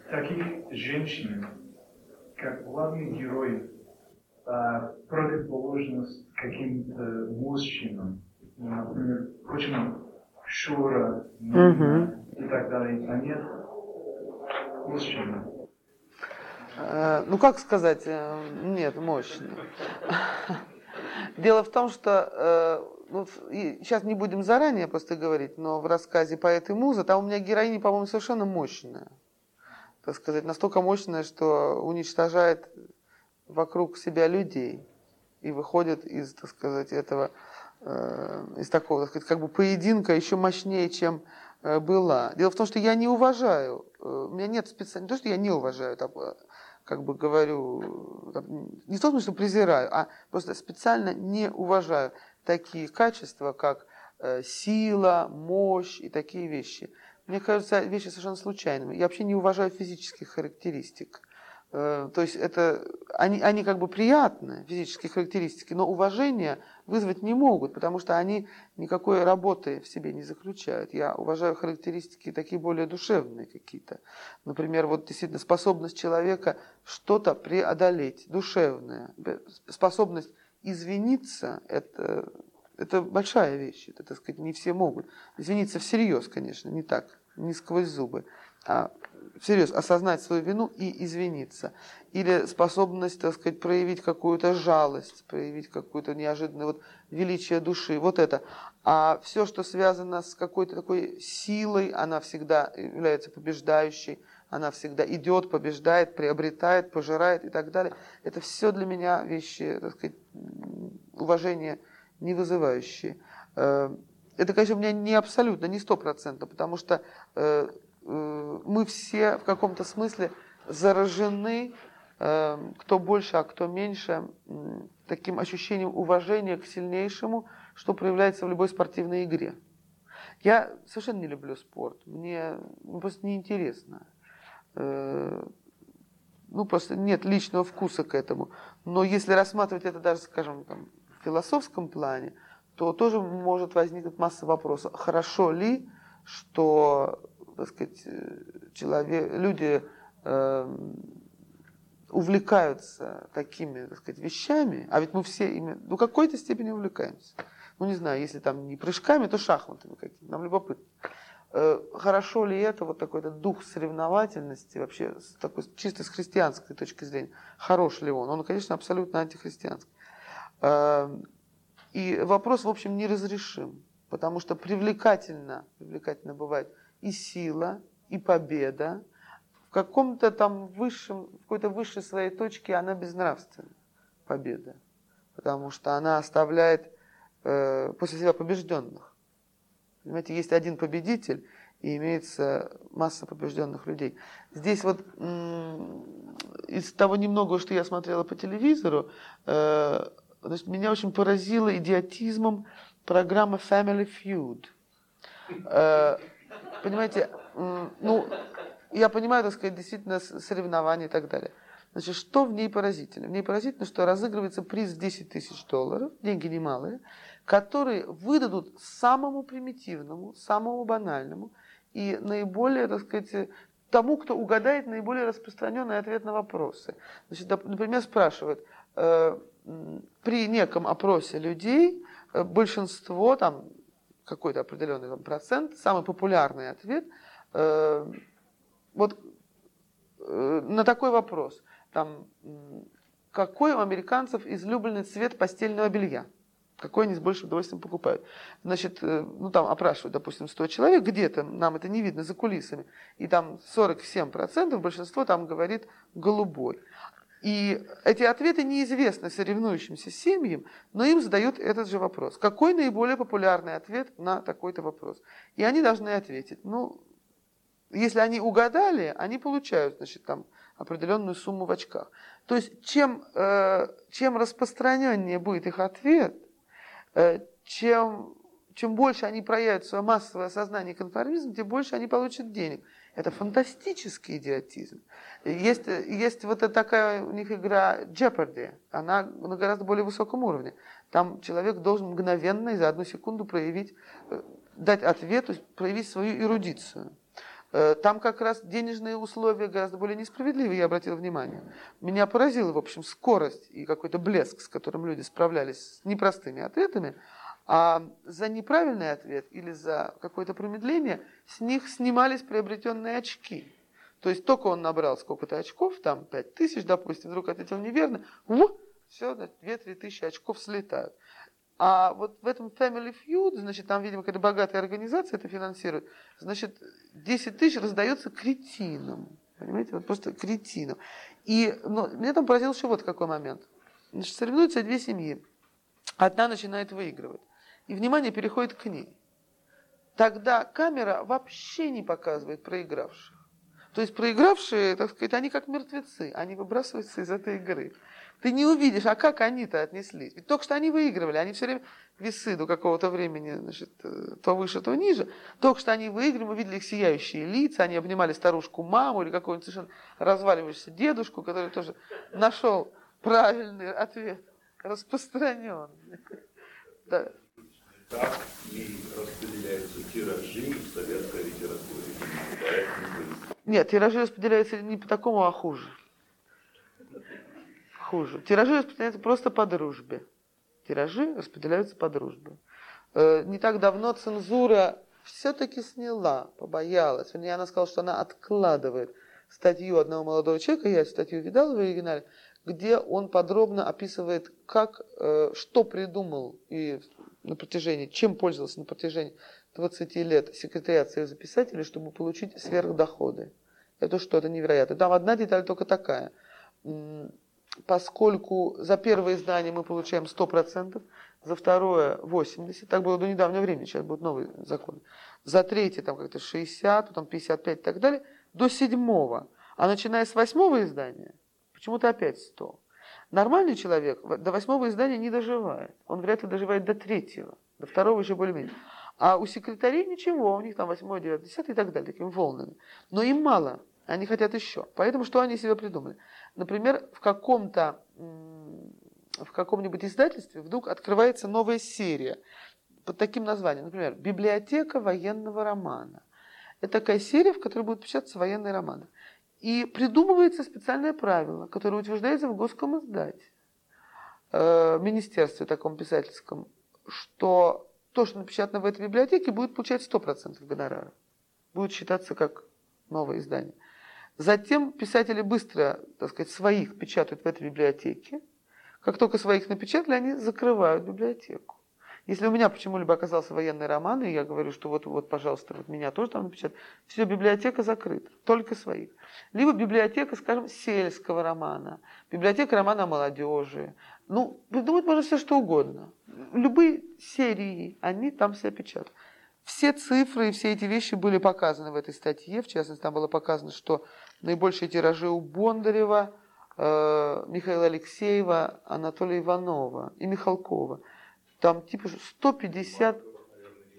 таких женщин, как главный герой, а, противоположность каким-то мужчинам? например, почему Шура, Нина и так далее, а нет мужчина. Э, ну, как сказать, э, нет, мощно. Дело в том, что э, ну, сейчас не будем заранее просто говорить, но в рассказе «Поэт и муза» там у меня героиня, по-моему, совершенно мощная. Так сказать, настолько мощная, что уничтожает вокруг себя людей и выходит из, так сказать, этого из такого, так сказать, как бы поединка еще мощнее, чем была. Дело в том, что я не уважаю, у меня нет специально, не то, что я не уважаю, как бы говорю, не в том смысле, что презираю, а просто специально не уважаю такие качества, как сила, мощь и такие вещи. Мне кажется, вещи совершенно случайными. Я вообще не уважаю физических характеристик. То есть это, они, они как бы приятные, физические характеристики, но уважение – вызвать не могут, потому что они никакой работы в себе не заключают. Я уважаю характеристики такие более душевные какие-то. Например, вот действительно способность человека что-то преодолеть, душевная. Способность извиниться – это, это большая вещь, это, так сказать, не все могут. Извиниться всерьез, конечно, не так, не сквозь зубы, а всерьез осознать свою вину и извиниться. Или способность, так сказать, проявить какую-то жалость, проявить какую-то неожиданное вот величие души. Вот это. А все, что связано с какой-то такой силой, она всегда является побеждающей, она всегда идет, побеждает, приобретает, пожирает и так далее. Это все для меня вещи, так сказать, уважения не вызывающие. Э, это, конечно, у меня не абсолютно, не сто процентов, потому что Э, мы все в каком-то смысле заражены, э, кто больше, а кто меньше, таким ощущением уважения к сильнейшему, что проявляется в любой спортивной игре. Я совершенно не люблю спорт, мне просто неинтересно. Э, ну, просто нет личного вкуса к этому. Но если рассматривать это даже, скажем, там, в философском плане, то тоже может возникнуть масса вопросов. Хорошо ли, что так сказать, э, человек, люди э, увлекаются такими, так сказать, вещами, а ведь мы все ими, ну, какой-то степени увлекаемся. Ну, не знаю, если там не прыжками, то шахматами какими нам любопытно. Э, хорошо ли это, вот такой-то дух соревновательности, вообще с такой, чисто с христианской точки зрения, хорош ли он? Он, конечно, абсолютно антихристианский. Э, и вопрос, в общем, неразрешим, потому что привлекательно, привлекательно бывает – и сила, и победа. В каком-то там высшем, в какой-то высшей своей точке она безнравственна, победа. Потому что она оставляет э, после себя побежденных. Понимаете, есть один победитель, и имеется масса побежденных людей. Здесь вот из того немногого, что я смотрела по телевизору, э, значит, меня очень поразило идиотизмом программа Family Feud. Э, понимаете, ну, я понимаю, так сказать, действительно соревнования и так далее. Значит, что в ней поразительно? В ней поразительно, что разыгрывается приз в 10 тысяч долларов, деньги немалые, которые выдадут самому примитивному, самому банальному и наиболее, так сказать, тому, кто угадает наиболее распространенный ответ на вопросы. Значит, например, спрашивают, э, при неком опросе людей э, большинство, там какой-то определенный там, процент, самый популярный ответ, э, вот э, на такой вопрос, там, какой у американцев излюбленный цвет постельного белья? Какой они с большим удовольствием покупают. Значит, э, ну там опрашивают, допустим, 100 человек, где-то, нам это не видно за кулисами, и там 47% большинство там говорит голубой. И эти ответы неизвестны соревнующимся семьям, но им задают этот же вопрос. Какой наиболее популярный ответ на такой-то вопрос? И они должны ответить. Ну, если они угадали, они получают, значит, там определенную сумму в очках. То есть, чем, э, чем распространеннее будет их ответ, Э, чем, чем больше они проявят свое массовое сознание конформизм, тем больше они получат денег. Это фантастический идиотизм. Есть, есть вот такая у них игра Jeopardy, она на гораздо более высоком уровне. Там человек должен мгновенно и за одну секунду проявить, э, дать ответ, то есть проявить свою эрудицию. Э, там как раз денежные условия гораздо более несправедливые, я обратил внимание. Меня поразила, в общем, скорость и какой-то блеск, с которым люди справлялись с непростыми ответами. А за неправильный ответ или за какое-то промедление с них снимались приобретенные очки. То есть только он набрал сколько-то очков, там 5 тысяч, допустим, вдруг ответил неверно, у, все, 2-3 тысячи очков слетают. А вот в этом Family Feud, значит, там, видимо, какая-то богатая организация это финансирует, значит, 10 тысяч раздается кретинам. Понимаете, вот просто кретинам. И ну, меня там поразил еще вот какой момент. Значит, соревнуются две семьи. Одна начинает выигрывать. И внимание переходит к ней. Тогда камера вообще не показывает проигравших. То есть проигравшие, так сказать, они как мертвецы, они выбрасываются из этой игры. Ты не увидишь, а как они-то отнеслись. Ведь только что они выигрывали, они все время весы до какого-то времени, значит, э, то выше, то ниже. Только что они выиграли, мы видели их сияющие лица, они обнимали старушку маму или какого-нибудь совершенно разваливающегося дедушку, который тоже нашел правильный ответ, распространенный. Как и распределяются тиражи в советской литературе? Нет, тиражи распределяются не по такому, а хуже хуже. Тиражи распределяются просто по дружбе. Тиражи распределяются по дружбе. Э, не так давно цензура все-таки сняла, побоялась. Вернее, она сказала, что она откладывает статью одного молодого человека, я статью видал в оригинале, где он подробно описывает, как, э, что придумал и на протяжении, чем пользовался на протяжении 20 лет секретариат Союза писателей, чтобы получить сверхдоходы. Это что-то невероятное. Там одна деталь только такая поскольку за первое издание мы получаем 100%, за второе 80%, так было до недавнего времени, сейчас будут новые законы, за третье там как-то 60, потом 55 и так далее, до седьмого. А начиная с восьмого издания, почему-то опять 100. Нормальный человек до восьмого издания не доживает. Он вряд ли доживает до третьего, до второго еще более-менее. А у секретарей ничего, у них там восьмой, девятый, десятый и так далее, такими волнами. Но им мало. Они хотят еще. Поэтому что они себе придумали? Например, в каком-то в каком-нибудь издательстве вдруг открывается новая серия под таким названием. Например, «Библиотека военного романа». Это такая серия, в которой будут печататься военные романы. И придумывается специальное правило, которое утверждается в Госком издате, э, министерстве таком писательском, что то, что напечатано в этой библиотеке, будет получать 100% гонорара. Будет считаться как новое издание. Затем писатели быстро, так сказать, своих печатают в этой библиотеке. Как только своих напечатали, они закрывают библиотеку. Если у меня почему-либо оказался военный роман, и я говорю, что вот, вот, пожалуйста, вот меня тоже там напечатают, все, библиотека закрыта, только своих. Либо библиотека, скажем, сельского романа, библиотека романа молодежи. Ну, придумать можно все что угодно. Любые серии, они там все печатают. Все цифры и все эти вещи были показаны в этой статье. В частности, там было показано, что наибольшие тиражи у Бондарева, э, Михаила Алексеева, Анатолия Иванова и Михалкова. Там типа 150...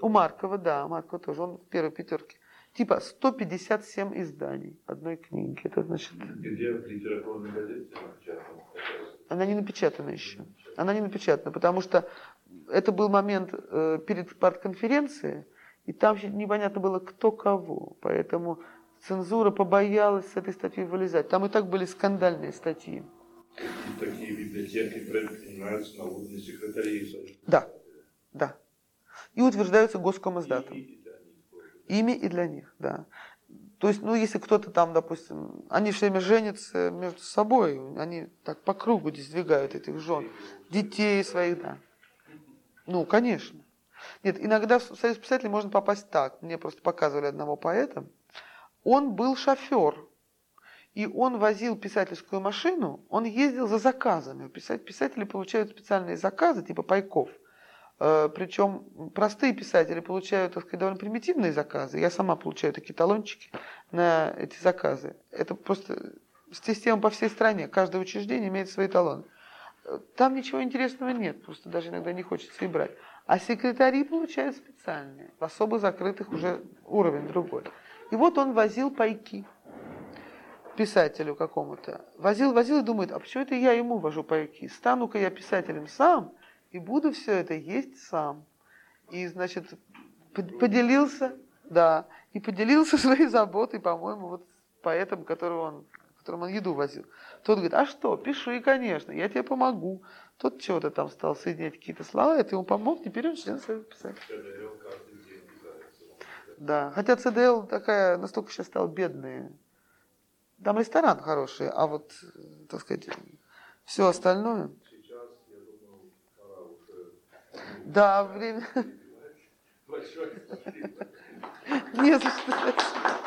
У Маркова, да, у Маркова тоже, он в первой пятерке. Типа 157 изданий одной книги. Это значит... Где в литературной газете напечатана? Она не напечатана еще. Она не напечатана, потому что это был момент э, перед партконференцией, и там непонятно было, кто кого. Поэтому цензура побоялась с этой статьи вылезать. Там и так были скандальные статьи. И библиотеки принимаются на уровне секретарей. Да, да. И утверждаются госкомиздатом. Ими и для них, да. То есть, ну, если кто-то там, допустим, они все время женятся между собой, они так по кругу здесь двигают этих жен, детей своих, да. Ну, конечно. Нет, иногда в Союз писателей можно попасть так. Мне просто показывали одного поэта. Он был шофер, и он возил писательскую машину, он ездил за заказами. Писатели получают специальные заказы, типа пайков – Э, Причем простые писатели получают, так сказать, довольно примитивные заказы. Я сама получаю такие талончики на эти заказы. Это просто система по всей стране. Каждое учреждение имеет свои талоны. Там ничего интересного нет, просто даже иногда не хочется и брать. А секретари получают специальные, в особо закрытых уже уровень другой. И вот он возил пайки писателю какому-то. Возил, возил и думает, а почему это я ему вожу пайки? Стану-ка я писателем сам – и буду все это есть сам. И, значит, поделился, да, и поделился своей заботой, по-моему, вот с поэтом, которого он, которому он еду возил. Тот говорит, а что, пиши, конечно, я тебе помогу. Тот чего-то там стал соединять какие-то слова, это ему помог, теперь он член Совета писателей. Да, хотя ЦДЛ такая, настолько сейчас стал бедный. Там ресторан хороший, а вот, так сказать, все остальное. Да, время. Большое спасибо. Не за что.